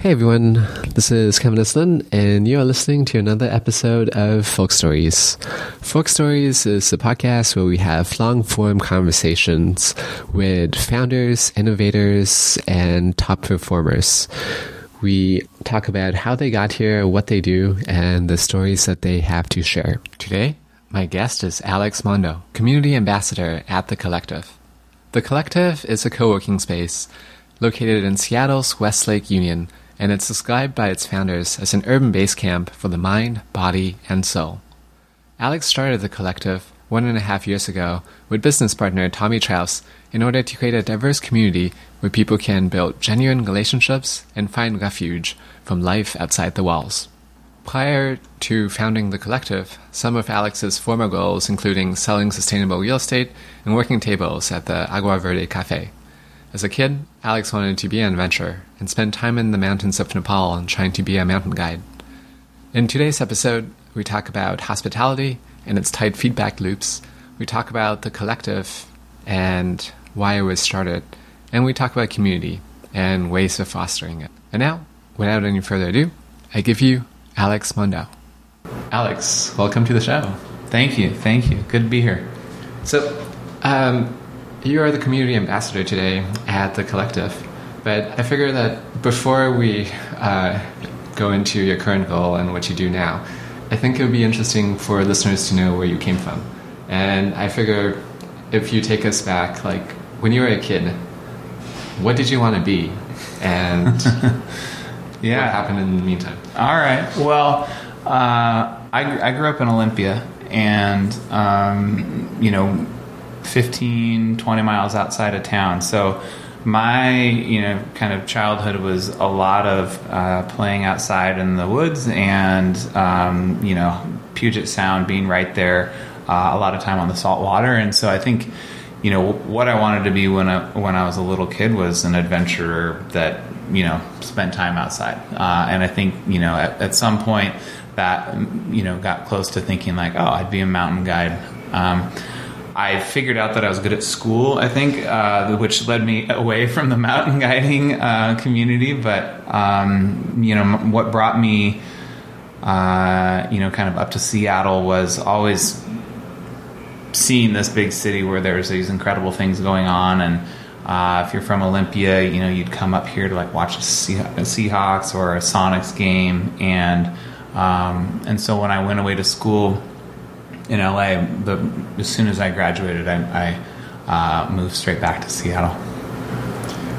Hey everyone, this is Kevin Islin, and you are listening to another episode of Folk Stories. Folk Stories is a podcast where we have long form conversations with founders, innovators, and top performers. We talk about how they got here, what they do, and the stories that they have to share. Today, my guest is Alex Mondo, Community Ambassador at The Collective. The Collective is a co working space located in Seattle's South Lake Union and it's described by its founders as an urban base camp for the mind, body, and soul. Alex started the collective one and a half years ago with business partner Tommy Traus in order to create a diverse community where people can build genuine relationships and find refuge from life outside the walls. Prior to founding the collective, some of Alex's former goals including selling sustainable real estate and working tables at the Agua Verde Cafe. As a kid, Alex wanted to be an adventurer and spend time in the mountains of Nepal and trying to be a mountain guide. In today's episode, we talk about hospitality and its tight feedback loops. We talk about the collective and why it was started. And we talk about community and ways of fostering it. And now, without any further ado, I give you Alex Mondo. Alex, welcome to the show. Thank you. Thank you. Good to be here. So, um, you are the community ambassador today at the collective, but I figure that before we uh, go into your current goal and what you do now, I think it would be interesting for listeners to know where you came from. And I figure if you take us back, like when you were a kid, what did you want to be? And yeah. what happened in the meantime? All right. Well, uh, I, I grew up in Olympia, and um, you know 15, 20 miles outside of town. So my you know kind of childhood was a lot of uh, playing outside in the woods and um, you know Puget Sound being right there. Uh, a lot of time on the salt water, and so I think you know what I wanted to be when I when I was a little kid was an adventurer that you know spent time outside. Uh, and I think you know at, at, some point that you know got close to thinking like oh I'd be a mountain guide. Um, I figured out that I was good at school, I think, uh, which led me away from the mountain guiding uh, community. But, um, you know, what brought me, uh, you know, kind of up to Seattle was always seeing this big city where there's these incredible things going on. And uh, if you're from Olympia, you know, you'd come up here to like watch a, Seahawks or a Sonics game. And, um, and so when I went away to school, in LA, the, as soon as I graduated, I, I uh, moved straight back to Seattle.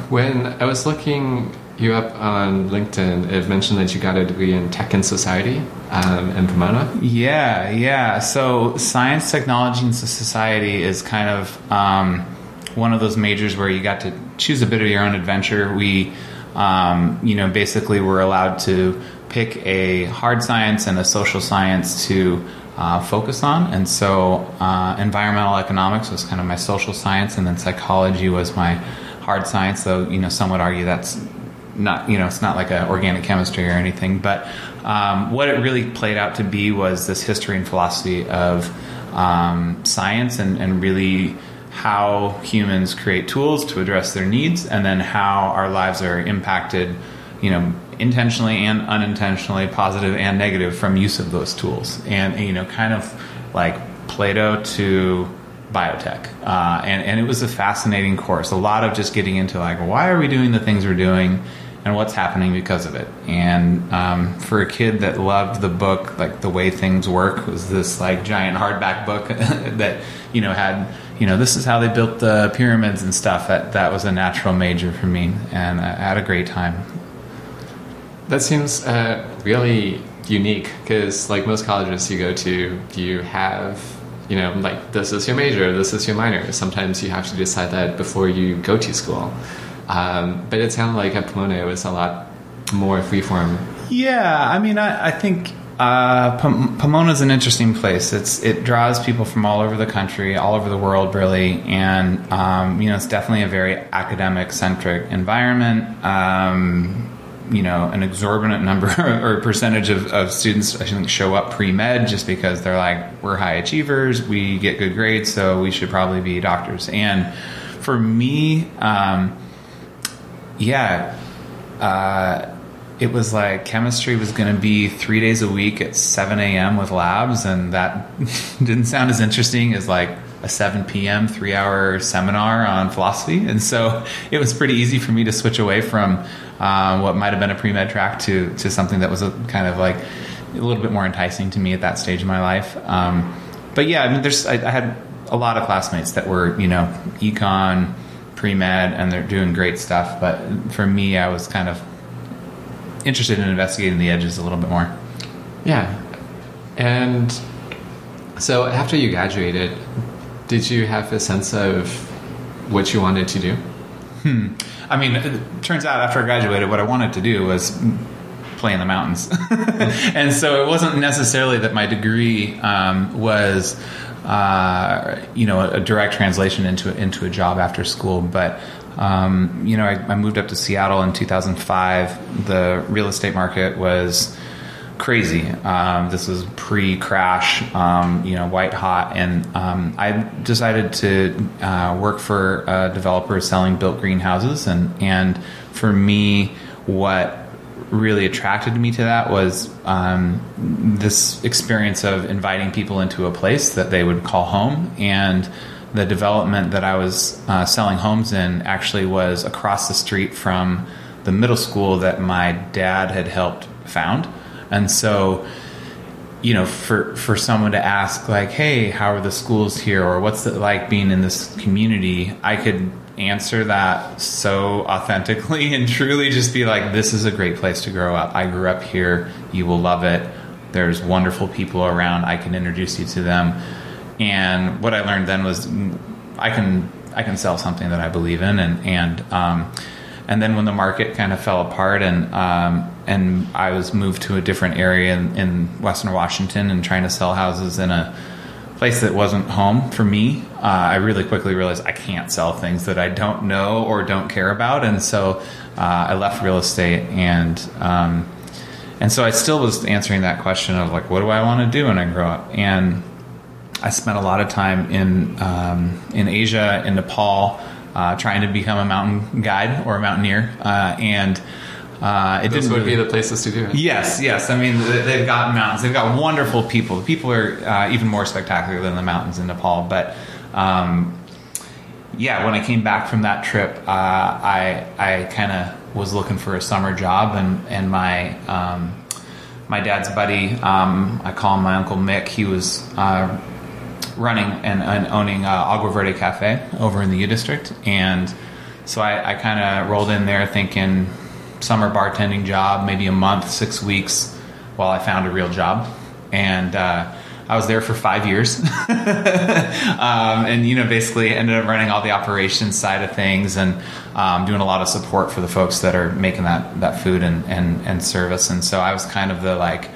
When I was looking you up on LinkedIn, it mentioned that you got a degree in tech and society um, in Pomona. Yeah, yeah. So science, technology, and society is kind of um, one of those majors where you got to choose a bit of your own adventure. We, um, you know, basically were allowed to pick a hard science and a social science to uh, focus on. And so, uh, environmental economics was kind of my social science, and then psychology was my hard science. Though you know, some would argue that's not you know it's not like a organic chemistry or anything. But um, what it really played out to be was this history and philosophy of um, science, and, and really how humans create tools to address their needs, and then how our lives are impacted. You know, intentionally and unintentionally, positive and negative, from use of those tools. And, you know, kind of like Plato to biotech. Uh, and, and it was a fascinating course. A lot of just getting into like, why are we doing the things we're doing? and what's happening because of it. And um, for a kid that loved the book, like the way things work, was this like giant hardback book that you know had you know this is how they built the pyramids and stuff. That that was a natural major for me, and I had a great time. That seems uh, really unique because, like most colleges you go to, you have, you know, like this is your major, this is your minor. Sometimes you have to decide that before you go to school. Um, but it sounded like at Pomona it was a lot more freeform. Yeah, I mean, I, I think uh, Pomona is an interesting place. It's it draws people from all over the country, all over the world, really, and um, you know it's definitely a very academic centric environment. Um, you know an exorbitant number or percentage of, of students I think show up pre med just because they're like we're high achievers, we get good grades, so we should probably be doctors. And for me, um, yeah, uh, it was like chemistry was going to be three days a week at 7 a.m. with labs, and that didn't sound as interesting as like a 7 p.m. three hour seminar on philosophy. And so it was pretty easy for me to switch away from um, what might have been a pre med track to, to something that was a, kind of like a little bit more enticing to me at that stage of my life. Um, but yeah, I mean, there's, I, I had a lot of classmates that were, you know, econ, pre med, and they're doing great stuff. But for me, I was kind of interested in investigating the edges a little bit more. Yeah. And so after you graduated, did you have a sense of what you wanted to do? Hmm. I mean, it turns out after I graduated, what I wanted to do was play in the mountains. and so it wasn't necessarily that my degree um, was, uh, you know, a, direct translation into into a job after school, but um, you know, I, I, moved up to Seattle in 2005. The real estate market was crazy. Um, this was pre-crash, um, you know, white hot, and um, I decided to uh, work for a developer selling Built Green houses, and and for me, what really attracted me to that was um, this experience of inviting people into a place that they would call home and the development that I was uh, selling homes in actually was across the street from the middle school that my dad had helped found. And so, you know, for for someone to ask like, "Hey, how are the schools here?" or "What's it like being in this community?" I could answer that so authentically and truly just be like, "This is a great place to grow up. I grew up here. You will love it. There's wonderful people around. I can introduce you to them." And what I learned then was I can I can sell something that I believe in, and and um, and then when the market kind of fell apart, and um, and I was moved to a different area in, in, Western Washington, and trying to sell houses in a place that wasn't home for me, uh, I really quickly realized I can't sell things that I don't know or don't care about, and so uh, I left real estate and. Um, and so I still was answering that question of like, what do I want to do when I grow up? And I spent a lot of time in um, in Asia, in Nepal, uh, trying to become a mountain guide or a mountaineer, uh, and uh, it Those would really, be the places to do it. Yes, yes. I mean, they've got mountains. They've got wonderful people. The people are uh, even more spectacular than the mountains in Nepal. But um, yeah, when I came back from that trip, uh, I I kind of was looking for a summer job, and and my um, my dad's buddy, um, I call him my uncle Mick. He was uh, running and, and owning uh, Agua Verde Cafe over in the U District, and so I, I kind of rolled in there thinking summer bartending job, maybe a month, six weeks, while I found a real job, and uh, I was there for five years, um, and you know basically ended up running all the operations side of things and um, doing a lot of support for the folks that are making that that food and, and and service, and so I was kind of the like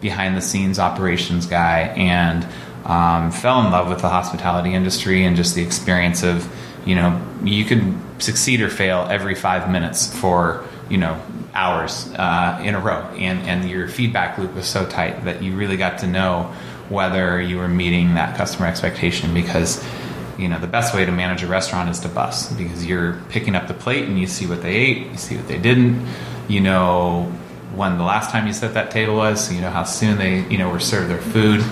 behind the scenes operations guy and um, fell in love with the hospitality industry and just the experience of, you know, you could succeed or fail every five minutes for, you know, hours uh, in a row. And, and your feedback loop was so tight that you really got to know whether you were meeting that customer expectation because you know the best way to manage a restaurant is to bus because you're picking up the plate and you see what they ate you see what they didn't you know when the last time you set that table was so you know how soon they you know were served their food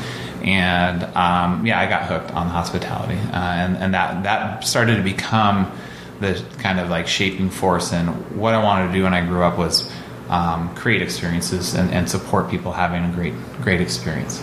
and um, yeah, I got hooked on the hospitality, uh, and and that that started to become the kind of like shaping force. And what I wanted to do when I grew up was um, create experiences and, and support people having a great great experience.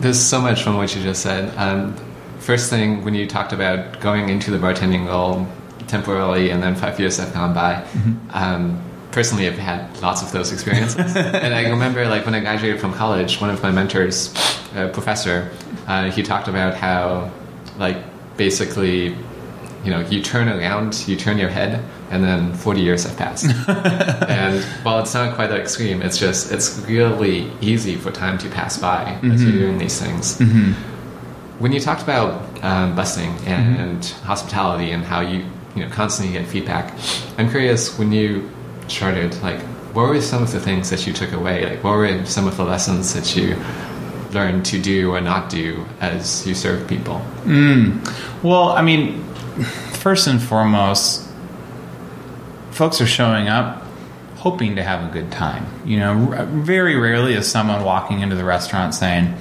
There's so much from what you just said. Um, first thing, when you talked about going into the bartending role temporarily, and then five years have gone by. Mm-hmm. Um, personally I've had lots of those experiences. and I remember like when I graduated from college, one of my mentors, a professor, uh, he talked about how like basically, you know, you turn around, you turn your head, and then 40 years have passed. and while it's not quite that extreme, it's just, it's really easy for time to pass by mm-hmm. as you're mm-hmm. doing these things. Mm-hmm. When you talked about um, busting and, mm-hmm. and hospitality and how you, you know, constantly get feedback, I'm curious when you started, like, what were some of the things that you took away? Like, what were some of the lessons that you learned to do or not do as you serve people? Mm. Well, I mean, first and foremost, folks are showing up hoping to have a good time. You know, very rarely is someone walking into the restaurant saying,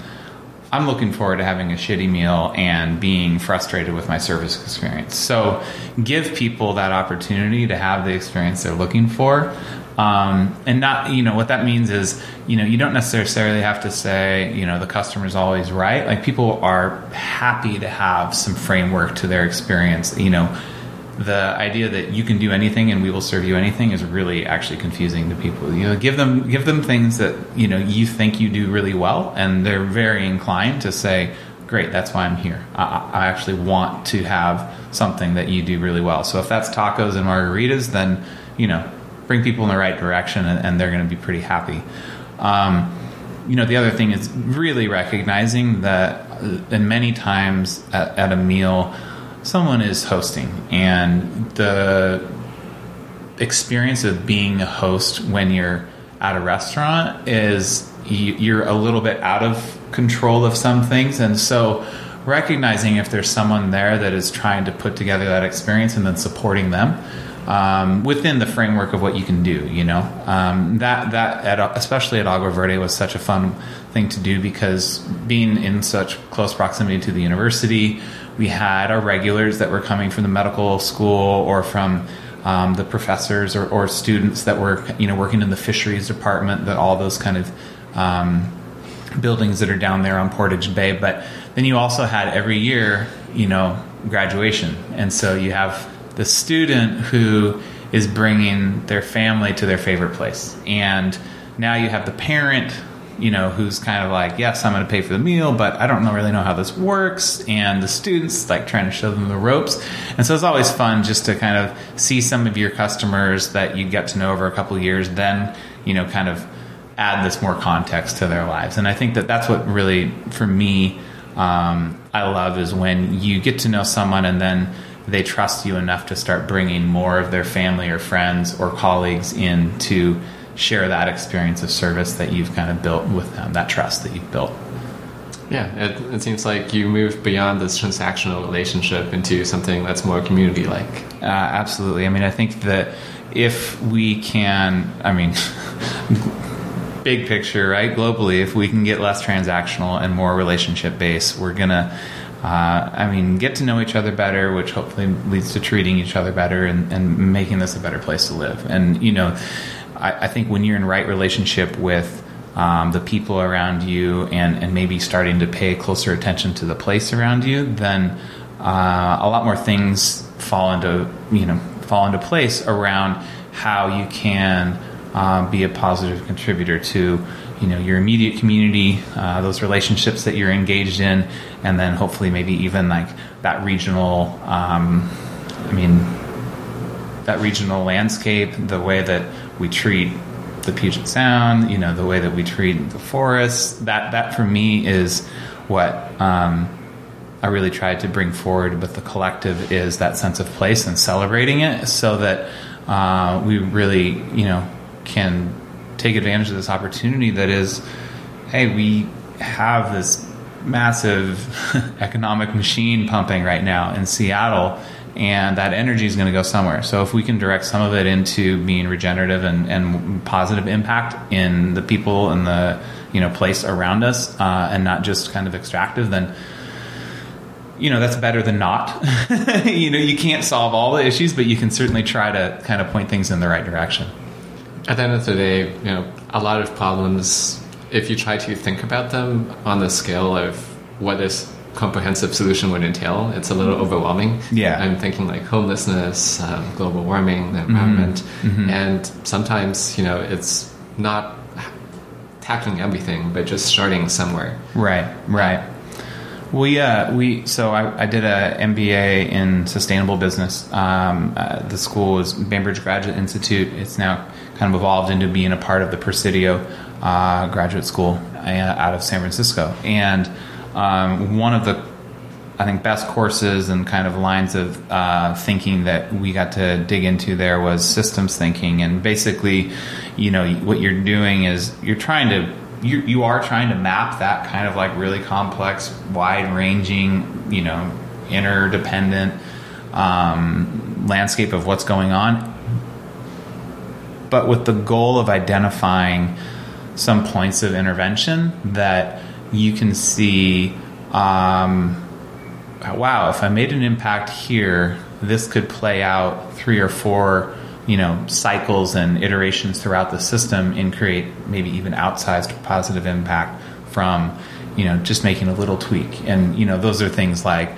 I'm looking forward to having a shitty meal and being frustrated with my service experience. So give people that opportunity to have the experience they're looking for. Um, and not, you know, what that means is, you know, you don't necessarily have to say, you know, the customer's always right. Like people are happy to have some framework to their experience. You know, the idea that you can do anything and we will serve you anything is really actually confusing to people. You know, give them give them things that you know you think you do really well, and they're very inclined to say, "Great, that's why I'm here. I, I actually want to have something that you do really well." So if that's tacos and margaritas, then you know, bring people in the right direction, and, and they're going to be pretty happy. Um, you know, the other thing is really recognizing that, uh, and many times at, at a meal someone is hosting and the experience of being a host when you're at a restaurant is you're a little bit out of control of some things and so recognizing if there's someone there that is trying to put together that experience and then supporting them um, within the framework of what you can do you know? Um, that that at, especially at agua verde was such a fun thing to do because being in such close proximity to the university we had our regulars that were coming from the medical school or from um, the professors or, or, students that were you know working in the fisheries department that all those kind of um, buildings that are down there on Portage Bay. But then you also had every year you know graduation. And so you have the student who is bringing their family to their favorite place and now you have the parent you know, who's kind of like, yes, I'm going to pay for the meal, but I don't really know how this works. And the students like trying to show them the ropes. And so it's always fun just to kind of see some of your customers that you get to know over a couple years, then, you know, kind of add this more context to their lives. And I think that that's what really, for me, um, I love is when you get to know someone and then they trust you enough to start bringing more of their family or friends or colleagues in to share that experience of service that you've kind of built with them, that trust that you've built. Yeah, it, it seems like you move beyond this transactional relationship into something that's more community like. Uh, absolutely. I mean, I think that if we can, I mean, big picture, right? Globally, if we can get less transactional and more relationship based, we're going to. Uh, I mean, get to know each other better, which hopefully leads to treating each other better and, and making this a better place to live. And, you know, I, I think when you're in right relationship with um, the people around you and, and maybe starting to pay closer attention to the place around you, then uh, a lot more things fall into you know fall into place around how you can uh, be a positive contributor to you know your immediate community, uh, those relationships that you're engaged in, and then hopefully maybe even like that regional. Um, I mean, that regional landscape, the way that we treat the Puget Sound, you know, the way that we treat the forests. That that for me is what um, I really tried to bring forward with the collective is that sense of place and celebrating it, so that uh, we really, you know, can take advantage of this opportunity. That is, hey, we have this massive economic machine pumping right now in Seattle and that energy is going to go somewhere. So if we can direct some of it into being regenerative and, and positive impact in the people and the you know place around us, uh, and not just kind of extractive, then you know that's better than not. you know you can't solve all the issues, but you can certainly try to kind of point things in the right direction. At the end of the day, you know a lot of problems. If you try to think about them on the scale of what this comprehensive solution would entail, it's a little overwhelming. Yeah, I'm thinking like homelessness, um, global warming, the mm-hmm. environment, mm-hmm. and sometimes you know it's not tackling everything, but just starting somewhere. Right, right. We uh, we so I, I did a MBA in sustainable business. Um, uh, the school is Bainbridge Graduate Institute. It's now kind of evolved into being a part of the Presidio uh, Graduate School uh, out of San Francisco, and um, one of the I think best courses and kind of lines of uh, thinking that we got to dig into there was systems thinking, and basically, you know, what you're doing is you're trying to you you are trying to map that kind of like really complex, wide ranging, you know, interdependent um, landscape of what's going on but with the goal of identifying some points of intervention that you can see. Um, wow, if I made an impact here, this could play out three or four, you know, cycles and iterations throughout the system and create maybe even outsized positive impact from, you know, just making a little tweak. And you know, those are things like,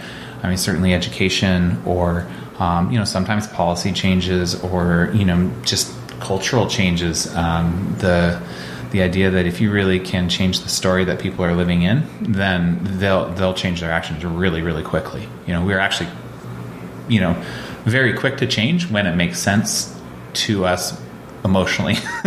I mean, certainly education or, um, you know, sometimes policy changes or you know, just cultural changes. Um, the the idea that if you really can change the story that people are living in, then they'll they'll change their actions really really quickly. You know, we're actually, you know, very quick to change when it makes sense to us emotionally.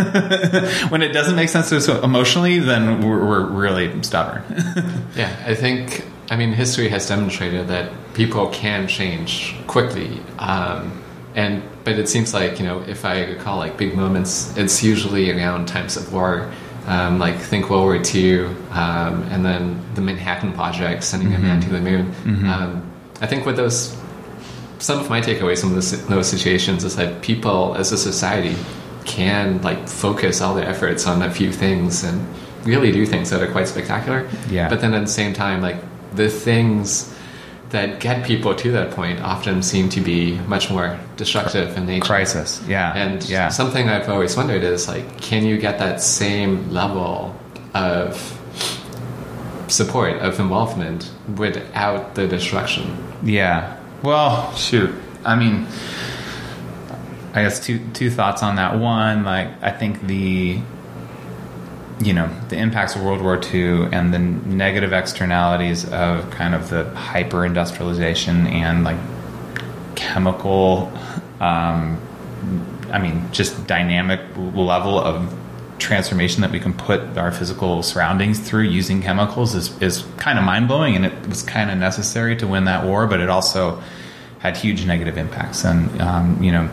when it doesn't make sense to us emotionally, then we're, we're really stubborn. yeah, I think. I mean, history has demonstrated that people can change quickly. Um, and but it seems like you know if I recall like big moments, it's usually around times of war. Um, like think World War II, um, and then the Manhattan Project, sending mm-hmm. a man to the moon. Mm-hmm. Um, I think with those, some of my takeaways from those, those situations is that people as a society can like focus all their efforts on a few things and really do things that are quite spectacular. Yeah. But then at the same time, like the things that get people to that point often seem to be much more destructive in nature. Crisis, yeah. And yeah. something I've always wondered is like, can you get that same level of support, of involvement without the destruction? Yeah. Well, shoot. I mean, I guess two two thoughts on that. One, like I think the you know the impacts of World War II and the negative externalities of kind of the hyper industrialization and like chemical, um, I mean, just dynamic level of transformation that we can put our physical surroundings through using chemicals is, is kind of mind blowing and it was kind of necessary to win that war, but it also had huge negative impacts. And, um, you know,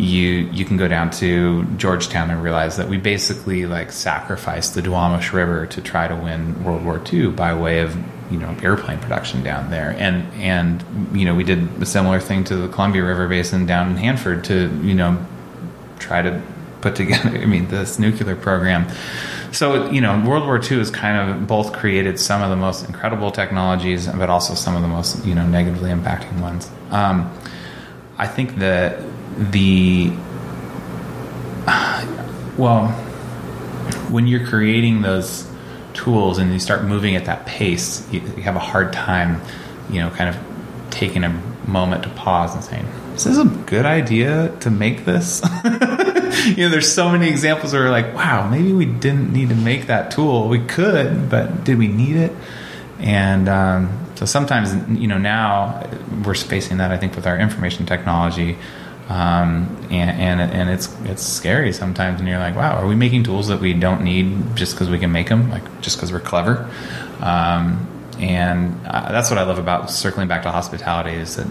you you can go down to Georgetown and realize that we basically like sacrificed the Duwamish River to try to win World War II by way of you know airplane production down there, and and you know we did a similar thing to the Columbia River Basin down in Hanford to you know try to put together. I mean this nuclear program. So you know, World War II has kind of both created some of the most incredible technologies, but also some of the most you know negatively impacting ones. Um, I think that the well when you're creating those tools and you start moving at that pace you, you, have a hard time you know kind of taking a moment to pause and saying is this a good idea to make this? You know there's so many examples where we're like wow maybe we didn't need to make that tool. We could but did we need it? And um, so sometimes you know now we're facing that i think with our information technology um, and, and and it's it's scary sometimes, and you're like, wow, are we making tools that we don't need just because we can make them, like just because we're clever? Um, and uh, that's what I love about circling back to hospitality is that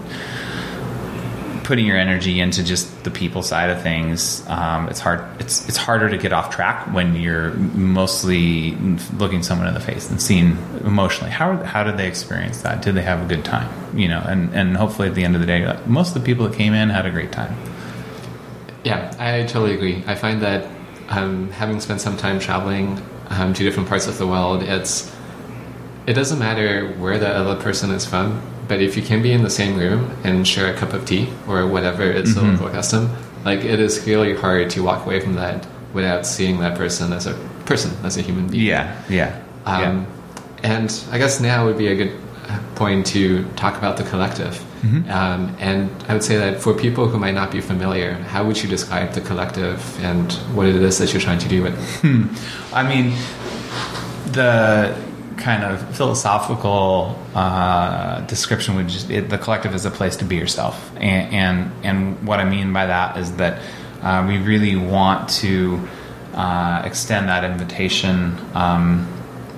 putting your energy into just the people side of things, um, it's hard. It's it's harder to get off track when you're mostly looking someone in the face and seeing emotionally how how did they experience that? Did they have a good time? You know, and and hopefully at the end of the day, most of the people that came in had a great time. Yeah, I totally agree. I find that um, having spent some time traveling um, to different parts of the world, it's it doesn't matter where the other person is from but if you can be in the same room and share a cup of tea or whatever it's mm-hmm. a local custom, like it is really hard to walk away from that without seeing that person as a person, as a human being. Yeah, yeah. Um, yeah. And I guess now would be a good point to talk about the collective. Mm-hmm. Um, and I would say that for people who might not be familiar, how would you describe the collective and what it is that you're trying to do with? Hmm. I mean, the kind of philosophical uh, description would just it, the collective is a place to be yourself, and and, and what I mean by that is that uh, we really want to uh, extend that invitation um,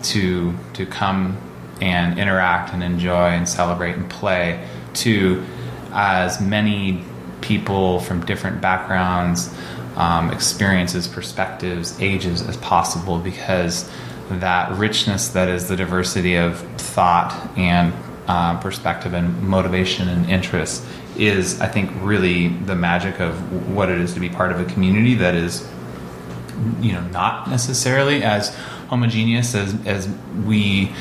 to to come and interact and enjoy and celebrate and play to as many people from different backgrounds, um, experiences, perspectives, ages as possible because that richness that is the diversity of thought and uh, perspective and motivation and interests is, I think, really the magic of what it is to be part of a community that is you know not necessarily as homogeneous as as we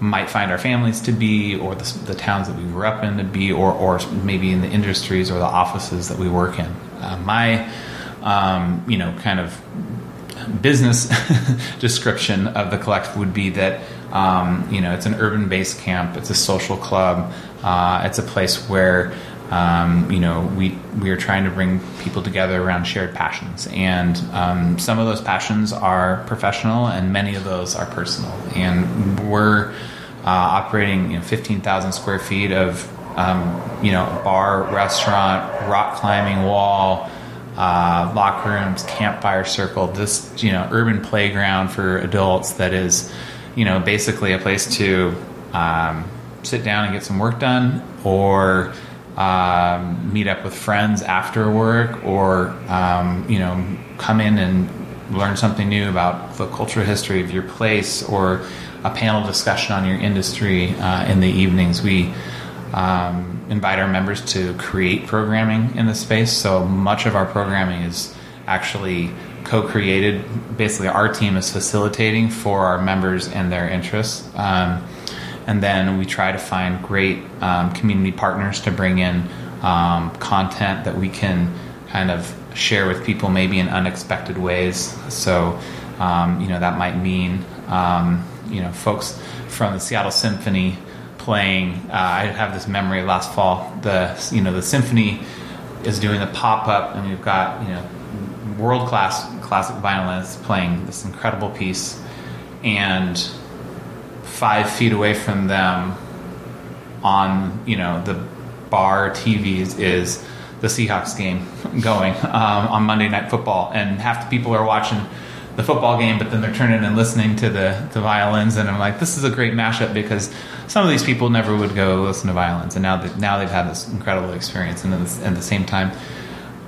might find our families to be, or the, the towns that we grew up in to be, or or maybe in the industries or the offices that we work in. Uh, my um, you know kind of business description of the collective would be that um, you know it's an urban based camp, it's a social club, uh, it's a place where um, you know we we are trying to bring people together around shared passions, and um, some of those passions are professional, and many of those are personal, and we're uh, operating you know, 15,000 square feet of um, you know bar, restaurant, rock climbing wall uh, locker rooms, campfire circle, this you know urban playground for adults that is you know basically a place to um, sit down and get some work done, or um, meet up with friends after work, or um, you know come in and learn something new about the cultural history of your place, or a panel discussion on your industry uh, in the evenings. We um, invite our members to create programming in the space. So much of our programming is actually co-created. Basically, our team is facilitating for our members and their interests. Um, and then we try to find great um, community partners to bring in um, content that we can kind of share with people maybe in unexpected ways. So, um, you know, that might mean, um, you know, folks from the Seattle Symphony playing. Uh, I have this memory last fall. The you know the symphony is doing the pop up, and we've got you know world class classic violinists playing this incredible piece, and five feet away from them, on you know the bar TVs is the Seahawks game going um, on Monday Night Football, and half the people are watching the football game, but then they're turning and listening to the, the violins, and I'm like, this is a great mashup because some of these people never would go listen to violins, and now that now they've had this incredible experience, and at the, same time,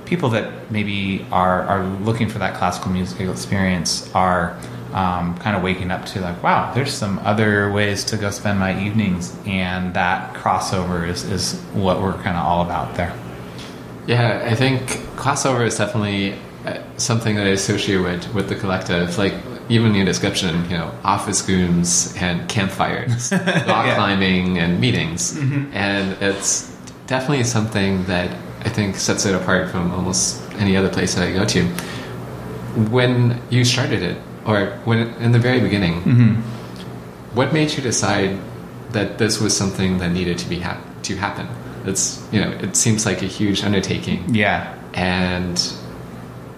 people that maybe are are looking for that classical musical experience are um, kind of waking up to like, wow, there's some other ways to go spend my evenings, and that crossover is is what we're kind of all about there. Yeah, I think crossover is definitely something that I associate with with the collective. Like even your description, you know, office rooms and campfires, rock yeah. climbing and meetings, mm-hmm. and it's definitely something that I think sets it apart from almost any other place that I go to. When you started it, or when in the very beginning, mm-hmm. what made you decide that this was something that needed to be ha- to happen? It's you know, it seems like a huge undertaking. Yeah, and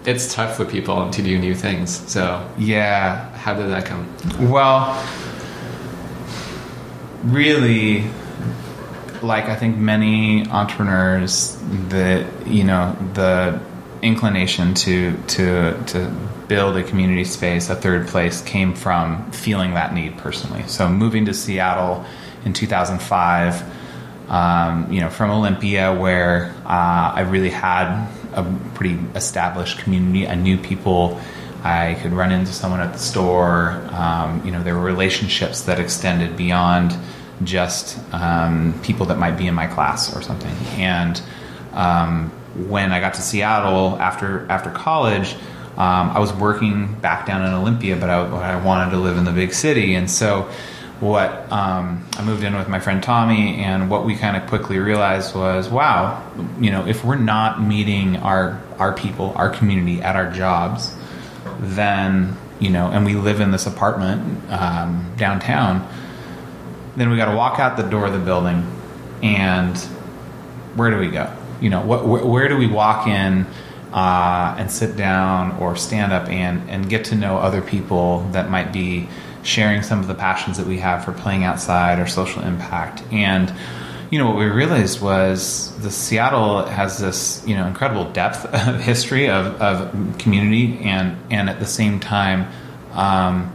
it's tough for people to do new things. So yeah, how did that come? Well, really, like I think many entrepreneurs, that you know the inclination to to to build a community space, a third place, came from feeling that need personally. So moving to Seattle in 2005, um, you know, from Olympia, where uh, I really had a pretty established community. I knew people. I could run into someone at the store. Um, you know, there were relationships that extended beyond just um, people that might be in my class or something. And um, when I got to Seattle after after college, um, I was working back down in Olympia, but I, I wanted to live in the big city, and so what um, I moved in with my friend Tommy, and what we kind of quickly realized was, wow, you know, if we're not meeting our our people, our community at our jobs, then you know, and we live in this apartment um, downtown, then we got to walk out the door of the building, and where do we go? You know, what, where, where do we walk in? Uh, and sit down or stand up and, and get to know other people that might be sharing some of the passions that we have for playing outside or social impact. And you know what we realized was the Seattle has this you know incredible depth of history of, of community and and at the same time, um,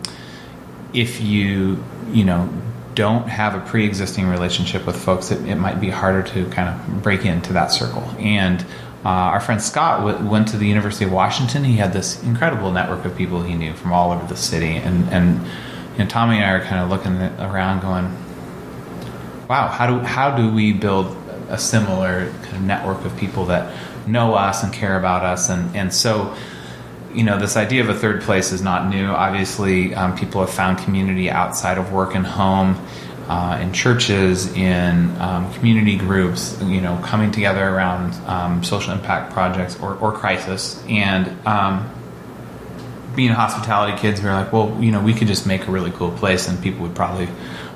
if you you know don't have a pre-existing relationship with folks, it, it might be harder to kind of break into that circle. And uh, our friend Scott w- went to the University of Washington. He had this incredible network of people he knew from all over the city, and and you know, Tommy and I are kind of looking around, going, "Wow, how do how do we build a similar kind of network of people that know us and care about us?" And and so, you know, this idea of a third place is not new. Obviously, um, people have found community outside of work and home, uh, in churches, in um, community groups, you know, coming together around um, social impact projects or, or crisis. And um, being hospitality kids, we were like, well, you know, we could just make a really cool place and people would probably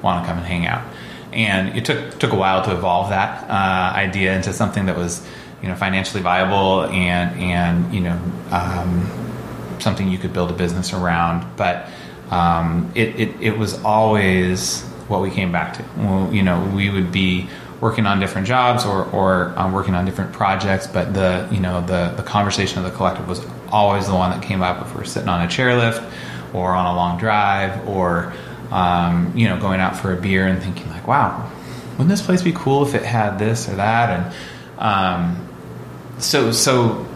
want to come and hang out. And it took took a while to evolve that uh, idea into something that was, you know, financially viable and and you know um, something you could build a business around. But um, it, it it was always what we came back to. Well, you know, we would be working on different jobs or, or um, working on different projects, but the you know the the conversation of the collective was always the one that came up if we are sitting on a chairlift or on a long drive or um, you know, going out for a beer and thinking like, wow, wouldn't this place be cool if it had this or that? And um, so, so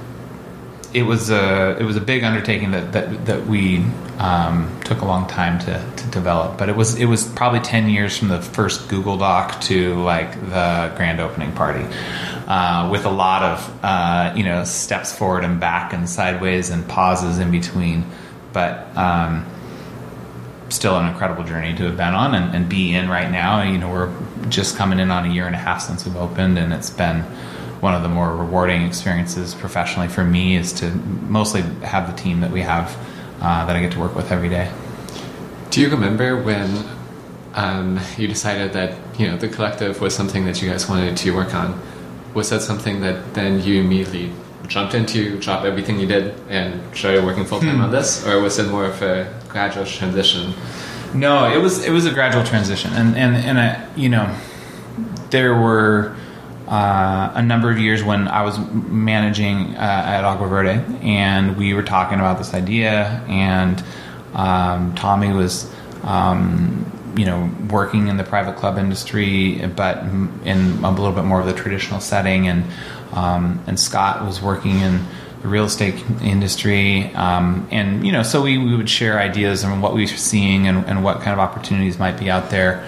it was a it was a big undertaking that that that we um, took a long time to, to develop. But it was it was probably ten years from the first Google Doc to like the grand opening party, uh, with a lot of uh, you know steps forward and back and sideways and pauses in between. But um, still an incredible journey to have been on and, and, be in right now. You know, we're just coming in on a year and a half since we've opened, and it's been one of the more rewarding experiences professionally for me is to mostly have the team that we have uh, that I get to work with every day. Do you remember when um, you decided that you know the collective was something that you guys wanted to work on? Was that something that then you immediately jumped into, dropped everything you did, and started working full time hmm. on this, or was it more of a gradual transition? No, it was it was a gradual transition, and and and I, you know, there were uh, a number of years when I was managing uh, at Agua Verde, and we were talking about this idea, and um, Tommy was. Um, you know, working in the private club industry, but in a little bit more of the traditional setting, and um, and Scott was working in the real estate industry, um, and you know, so we, we would share ideas on what we were seeing and, and what kind of opportunities might be out there.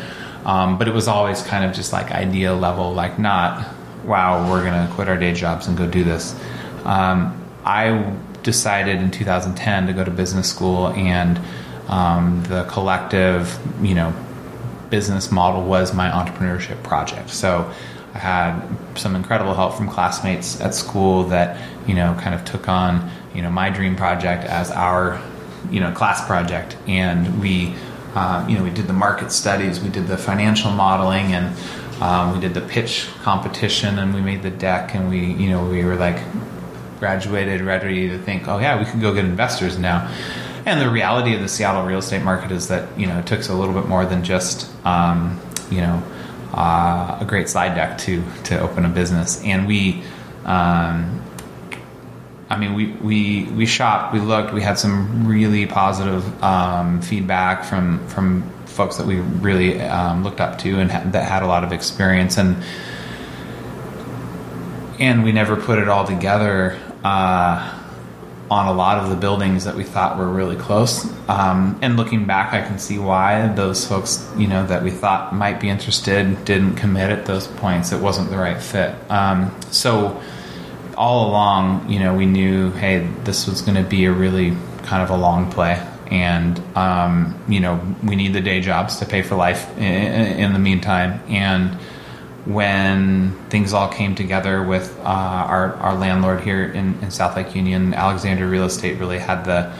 Um, but it was always kind of just like idea level, like not, wow, we're going to quit our day jobs and go do this. Um, I decided in 2010 to go to business school, and um, the collective, you know, business model was my entrepreneurship project. So I had some incredible help from classmates at school that you know kind of took on you know my dream project as our you know class project, and we uh, you know we did the market studies, we did the financial modeling, and um, we did the pitch competition, and we made the deck, and we you know we were like graduated, ready to think, oh yeah, we could go get investors now. And the reality of the Seattle real estate market is that you know it took us a little bit more than just um, you know uh, a great slide deck to to open a business. And we, um, I mean, we we we shopped, we looked, we had some really positive um, feedback from from folks that we really um, looked up to and ha- that had a lot of experience and and we never put it all together. Uh, on a lot of the buildings that we thought were really close. Um, and looking back, I can see why those folks, you know, that we thought might be interested didn't commit at those points. It wasn't the right fit. Um, so all along, you know, we knew, hey, this was going to be a really kind of a long play. And, um, you know, we need the day jobs to pay for life in, in the meantime. And, when things all came together with uh, our, our landlord here in, in South Lake Union, Alexandria Real Estate really had the,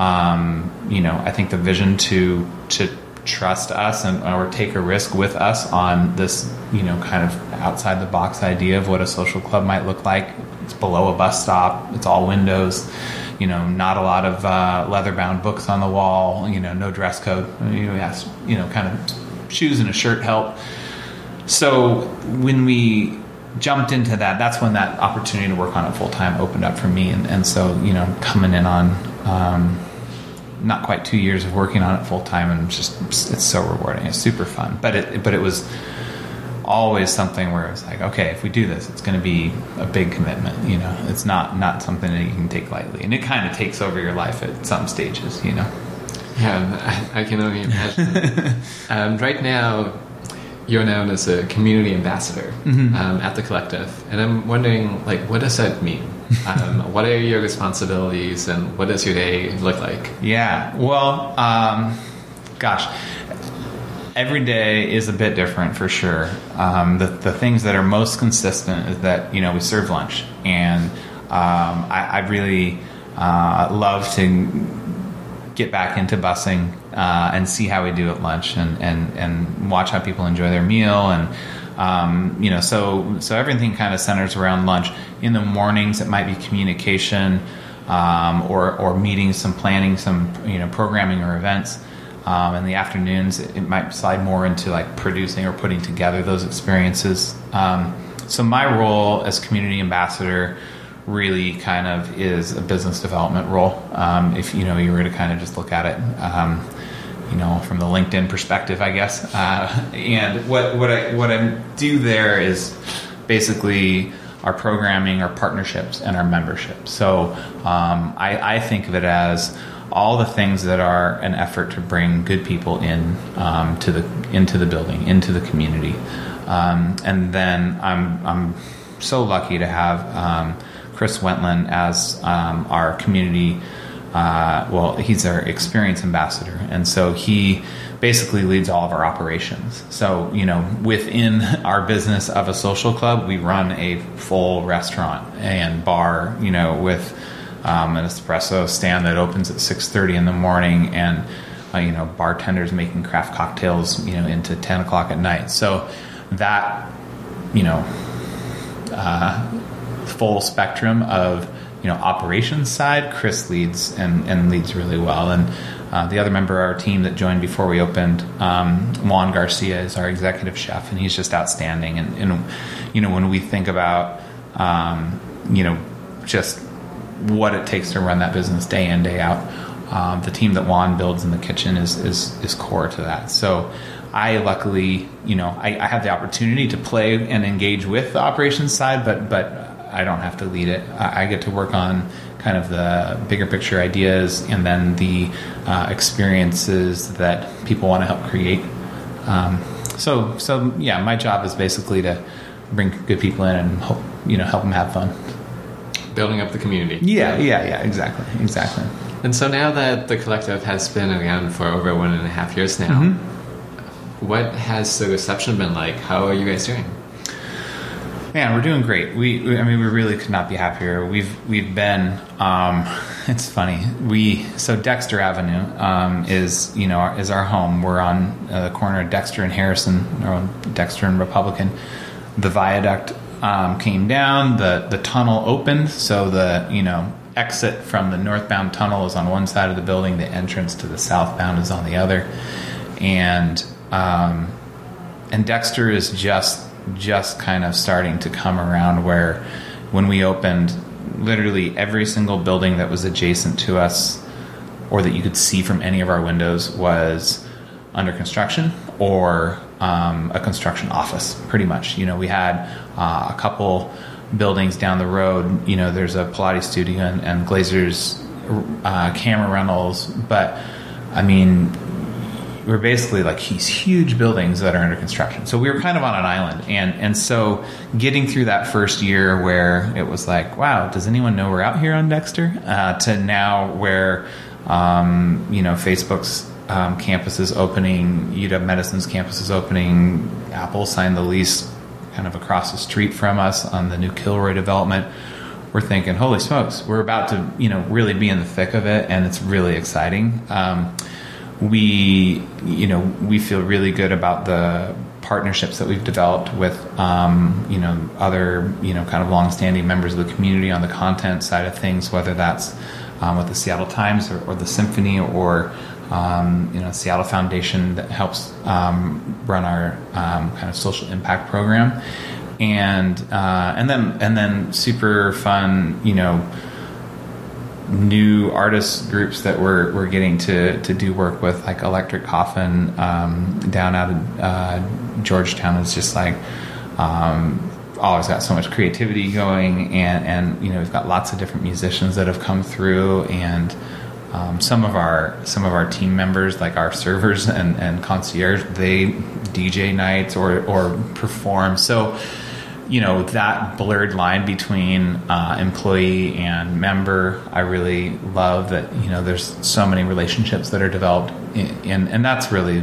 um, you know, I think the vision to to trust us and or take a risk with us on this, you know, kind of outside the box idea of what a social club might look like. It's below a bus stop. It's all windows. You know, not a lot of uh, leather bound books on the wall. You know, no dress code. You know, you know, kind of shoes and a shirt help so when we jumped into that, that's when that opportunity to work on it full time opened up for me. And, and so, you know, coming in on um, not quite two years of working on it full time, and just it's so rewarding. It's super fun. But it but it was always something where it's like, okay, if we do this, it's going to be a big commitment. You know, it's not not something that you can take lightly, and it kind of takes over your life at some stages. You know. Yeah, I, I can only imagine. um, right now, you're known as a community ambassador mm-hmm. um, at the collective, and I'm wondering, like, what does that mean? Um, what are your responsibilities, and what does your day look like? Yeah. Well, um, gosh, every day is a bit different for sure. Um, the, the things that are most consistent is that you know we serve lunch, and um, I, I, really uh, love to get back into busing uh, and see how we do at lunch, and, and and watch how people enjoy their meal, and um, you know, so so everything kind of centers around lunch. In the mornings, it might be communication. Um, or, or meetings, some planning, some you know programming or events. Um, in the afternoons, it, it, might slide more into like producing or putting together those experiences. Um, so my role as community ambassador really kind of is a business development role. Um, if you know you were to kind of just look at it, um, you know, from the LinkedIn perspective, I guess. Uh, and what what I what I do there is basically our programming, our partnerships, and our membership. So um, I, I think of it as all the things that are an effort to bring good people in um, to the into the building, into the community, um, and then I'm I'm so lucky to have um, Chris Wentland as um, our community. Uh, well, he's our experience ambassador, and so he basically leads all of our operations. So, you know, within our business of a social club, we run a full restaurant and bar, you know, with um, an espresso stand that opens at 6.30 in the morning and uh, you know bartenders making craft cocktails you know into 10 o'clock at night so that you know uh, full spectrum of you know operations side chris leads and, and leads really well and uh, the other member of our team that joined before we opened um, juan garcia is our executive chef and he's just outstanding and, and you know when we think about um, you know just what it takes to run that business day in day out. Um, the team that Juan builds in the kitchen is is is core to that. So. I luckily, you know, I, I have the opportunity to play and engage with the operations side, but but I don't have to lead it. I, I get to work on kind of the bigger picture ideas and then the uh, experiences that people want to help create. Um, so so yeah, my job is basically to bring good people in and help, you know help them have fun building up the community. Yeah, yeah, yeah, exactly, exactly. And so now that the collective has been around for over one and a half years now, mm-hmm. what has the reception been like? How are you guys doing? Man, we're doing great. We, we I mean, we really could not be happier. We've we've been. Um, it's funny. We so Dexter Avenue um, is you know is our home. We're on uh, the corner of Dexter and Harrison, or Dexter and Republican. The viaduct um, came down, the the tunnel opened, so the you know exit from the northbound tunnel is on one side of the building, the entrance to the southbound is on the other, and um, and Dexter is just just kind of starting to come around where when we opened, literally every single building that was adjacent to us or that you could see from any of our windows was under construction or um, a construction office, pretty much. You know, we had uh, a couple buildings down the road. You know, there's a Pilates studio and, and Glazer's uh, camera rentals, but I mean, we're basically like these huge buildings that are under construction. So we were kind of on an island, and and so getting through that first year where it was like, wow, does anyone know we're out here on Dexter? Uh, to now where um, you know Facebook's um, campus is opening, UW Medicine's campus is opening. Apple signed the lease kind of across the street from us on the new Kilroy development. We're thinking, holy smokes, we're about to, you know, really be in the thick of it, and it's really exciting. Um, we, you know, we feel really good about the partnerships that we've developed with, um, you know, other, you know, kind of longstanding members of the community on the content side of things, whether that's um, with the Seattle Times or, or the Symphony or um, you know, Seattle Foundation that helps um, run our um, kind of social impact program, and uh, and then and then super fun, you know, new artist groups that we're we're getting to to do work with, like Electric Coffin um, down out of uh, Georgetown. It's just like. Um, always got so much creativity going and and you know we've got lots of different musicians that have come through and um, some of our some of our team members, like our servers and, and concierge, they DJ nights or or perform. So you know that blurred line between uh, employee and member i really love that you know there's so many relationships that are developed and and that's really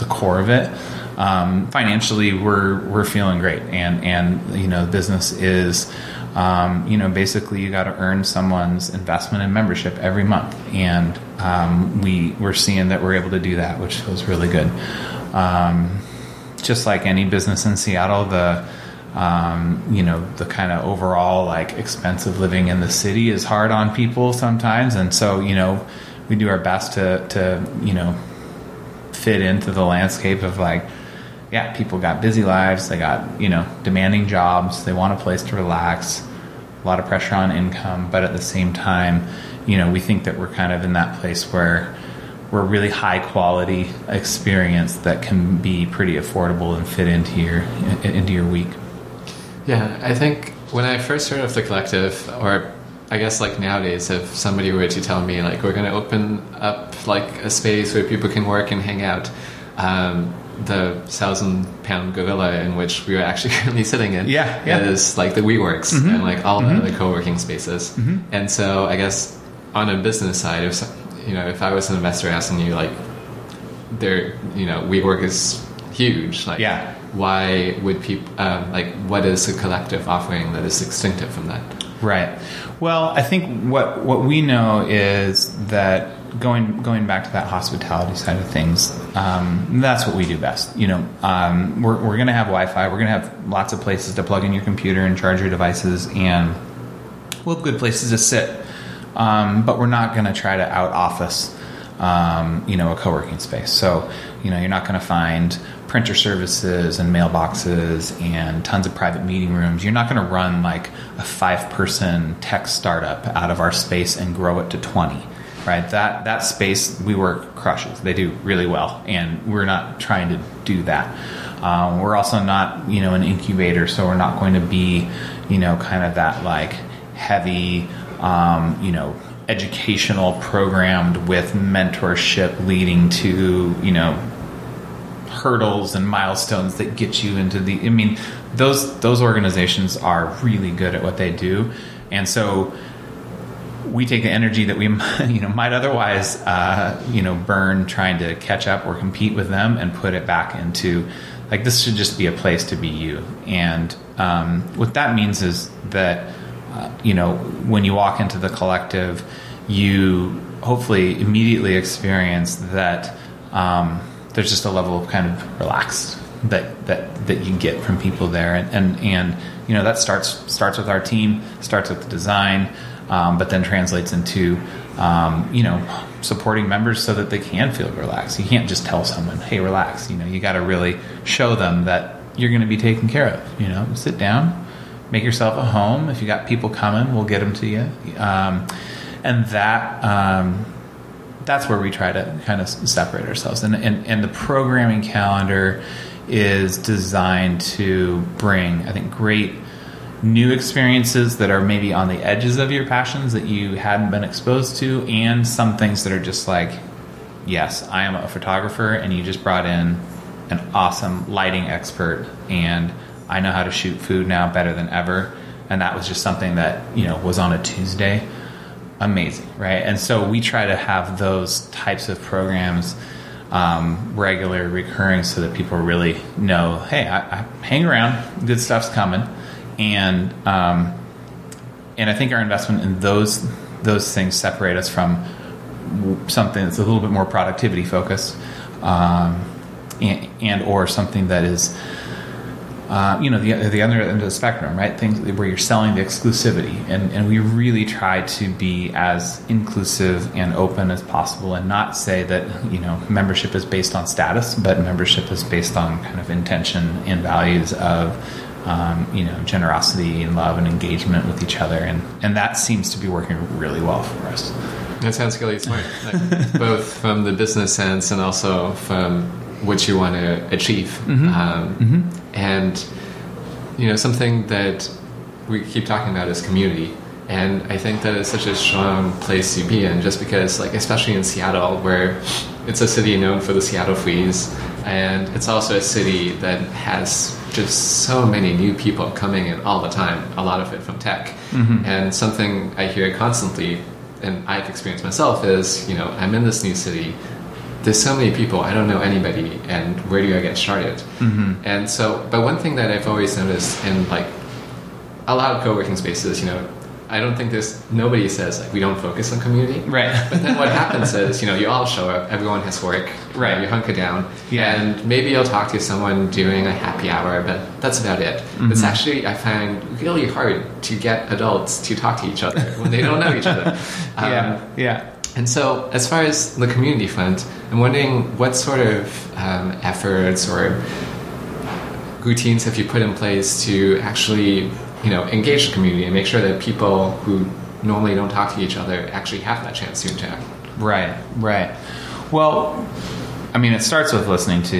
the core of it. Um, financially we're we're feeling great and and you know business is um, you know basically you got to earn someone's investment in membership every month. And um, we we're seeing that we're able to do that which feels really good. Um, just like any business in seattle the um, you know the kind of overall like expensive living in the city is hard on people sometimes and so you know we do our best to to you know fit into the landscape of like yeah people got busy lives they got you know demanding jobs they want a place to relax a lot of pressure on income but at the same time you know we think that we're kind of in that place where we're really high quality experience that can be pretty affordable and fit into your into your week yeah, I think when I first heard of the collective, or I guess like nowadays, if somebody were to tell me like we're going to open up like a space where people can work and hang out, um, the thousand pound gorilla in which we are actually currently sitting in yeah, yeah. is like the WeWorks mm-hmm. and like all mm-hmm. the other co-working spaces. Mm-hmm. And so I guess on a business side, if you know, if I was an investor asking you like, there, you know, WeWork is huge, like yeah why would people um, like what is a collective offering that is distinctive from that? Right. Well i think what what we know is that going going back to that hospitality side of things um, that's what we do best. You know um, we're, we're to have wi-fi. We're to have lots of places to plug in your computer and charge your devices and we'll have good places to sit. Um, but we're not to try to out office um, you know a co-working space so you know you're not going to find printer services and mailboxes and tons of private meeting rooms. You're not going to run like a five person tech startup out of our space and grow it to 20. Right, that that space WeWork crushes. They do really well, and we're not trying to do that. Um, we're also not, you know, an incubator, so we're not going to be, you know, kind of that like heavy, um, you know, educational programmed with mentorship leading to, you know, hurdles and milestones that get you into the. I mean, those those organizations are really good at what they do, and so we take the energy that we you know might otherwise uh, you know burn trying to catch up or compete with them and put it back into like this should just be a place to be you and um, what that means is that uh, you know when you walk into the collective you hopefully immediately experience that um, there's just a level of kind of relaxed that that that you get from people there, and and, and you know that starts starts with our team, starts with the design, um, but then translates into um, you know supporting members so that they can feel relaxed. You can't just tell someone, "Hey, relax." You know, you got to really show them that you're going to be taken care of. You know, sit down, make yourself a home. If you got people coming, we'll get them to you, um, and that um, that's where we try to kind of separate ourselves. And, and, and the programming calendar is designed to bring, I think, great new experiences that are maybe on the edges of your passions that you hadn't been exposed to, and some things that are just like, yes, I am a photographer, and you just brought in an awesome lighting expert, and I know how to shoot food now better than ever. And that was just something that you know was on a Tuesday amazing, right? And so we try to have those types of programs um, regular, recurring, so that people really know, hey, I, I hang around, good stuff's coming, and um, and I think our investment in those those things separate us from something that's a little bit more productivity focused, um, and, and or something that is uh, you know, the, the other end of the spectrum, right? Things where you're selling the exclusivity. And, and we really try to be as inclusive and open as possible and not say that, you know, membership is based on status, but membership is based on kind of intention and values of, um, you know, generosity and love and engagement with each other. And, and that seems to be working really well for us. That sounds really smart, like, both from the business sense and also from what you want to achieve. Mm-hmm. Um, mm-hmm. And, you know, something that we keep talking about is community. And I think that is such a strong place to be in just because, like, especially in Seattle, where it's a city known for the Seattle freeze, and it's also a city that has just so many new people coming in all the time. A lot of it from tech, mm-hmm. and something I hear constantly, and I've experienced myself is, you know, I'm in this new city. There's so many people. I don't know anybody, and where do I get started? And so, but one thing that I've always noticed in like a lot of co-working spaces, you know, I don't think there's nobody says like we don't focus on community. Right. But then what happens is, you know, you all show up, everyone has work, Right. You hunker down, Yeah. and maybe you'll talk to someone during a happy hour, but that's about it. Mm-hmm. It's actually I find really hard to get adults to talk to each other when they don't know each other. Um, yeah, yeah. and so, as far as the community front, I'm wondering what sort of um, efforts or routines have you put in place to actually, you know, engage the community and make sure that people who normally don't talk to each other actually have that chance to interact. Right, right. Well, I mean, it starts with listening to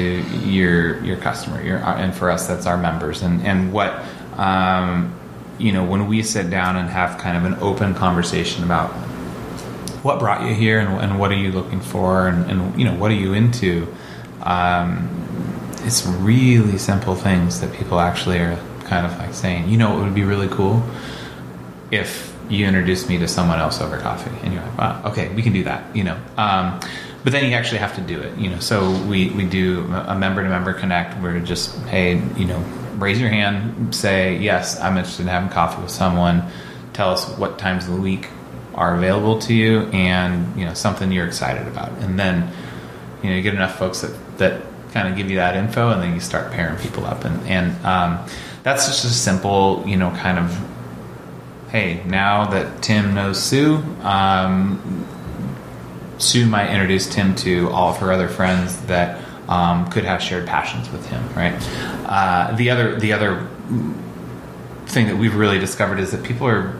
your your customer, your and for us, that's our members, and and what um, you know when we sit down and have kind of an open conversation about what brought you here and, and what are you looking for and, and you know what are you into. Um, it's really simple things that people actually are kind of like saying, you know, it would be really cool? If you introduced me to someone else over coffee. And you're like wow okay we can do that you know? Um, but then you actually have to do it you know? So we, we do a member to member connect where just hey you know raise your hand say yes i'm interested in having coffee with someone. Tell us what times of the week are available to you and you know something you're excited about and then you know you get enough folks that that kind of give you that info and then you start pairing people up and and um, that's just a simple you know kind of hey, now that Tim knows Sue, um, Sue might introduce Tim to all of her other friends that um, could have shared passions with him, right? Uh, the other, the other thing that we've really discovered is that people are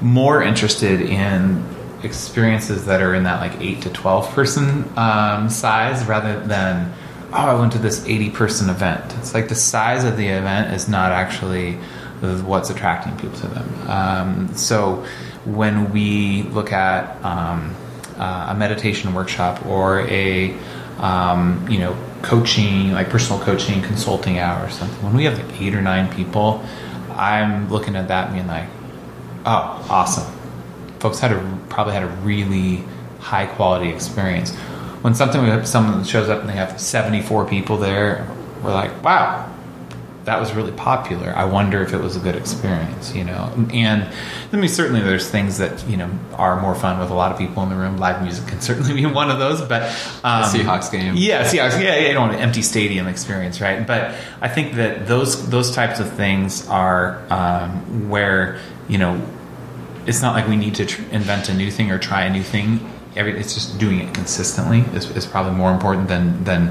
more interested in experiences that are in that like 8 to 12 person um, size rather than oh i went to this 80 person event. It's like the size of the event is not actually what's attracting people to them. Um, so when we look at um, uh, a meditation workshop or a um, you know coaching like personal coaching consulting hour or something when we have like eight or nine people i'm looking at that and being like oh awesome folks had a probably had a really high quality experience. When something we have someone shows up and they have 74 people there, we're like, wow, that was really popular. I wonder if it was a good experience, you know. And I mean, certainly there's things that you know are more fun with a lot of people in the room. Live music can certainly be one of those, but um, Seahawks game. yeah, Seahawks, yeah, yeah, you know, an empty stadium experience, right? But I think that those those types of things are um, where you know it's not like we need to tr- invent a new thing or try a new thing. Every it's just doing it consistently is, is probably more important than than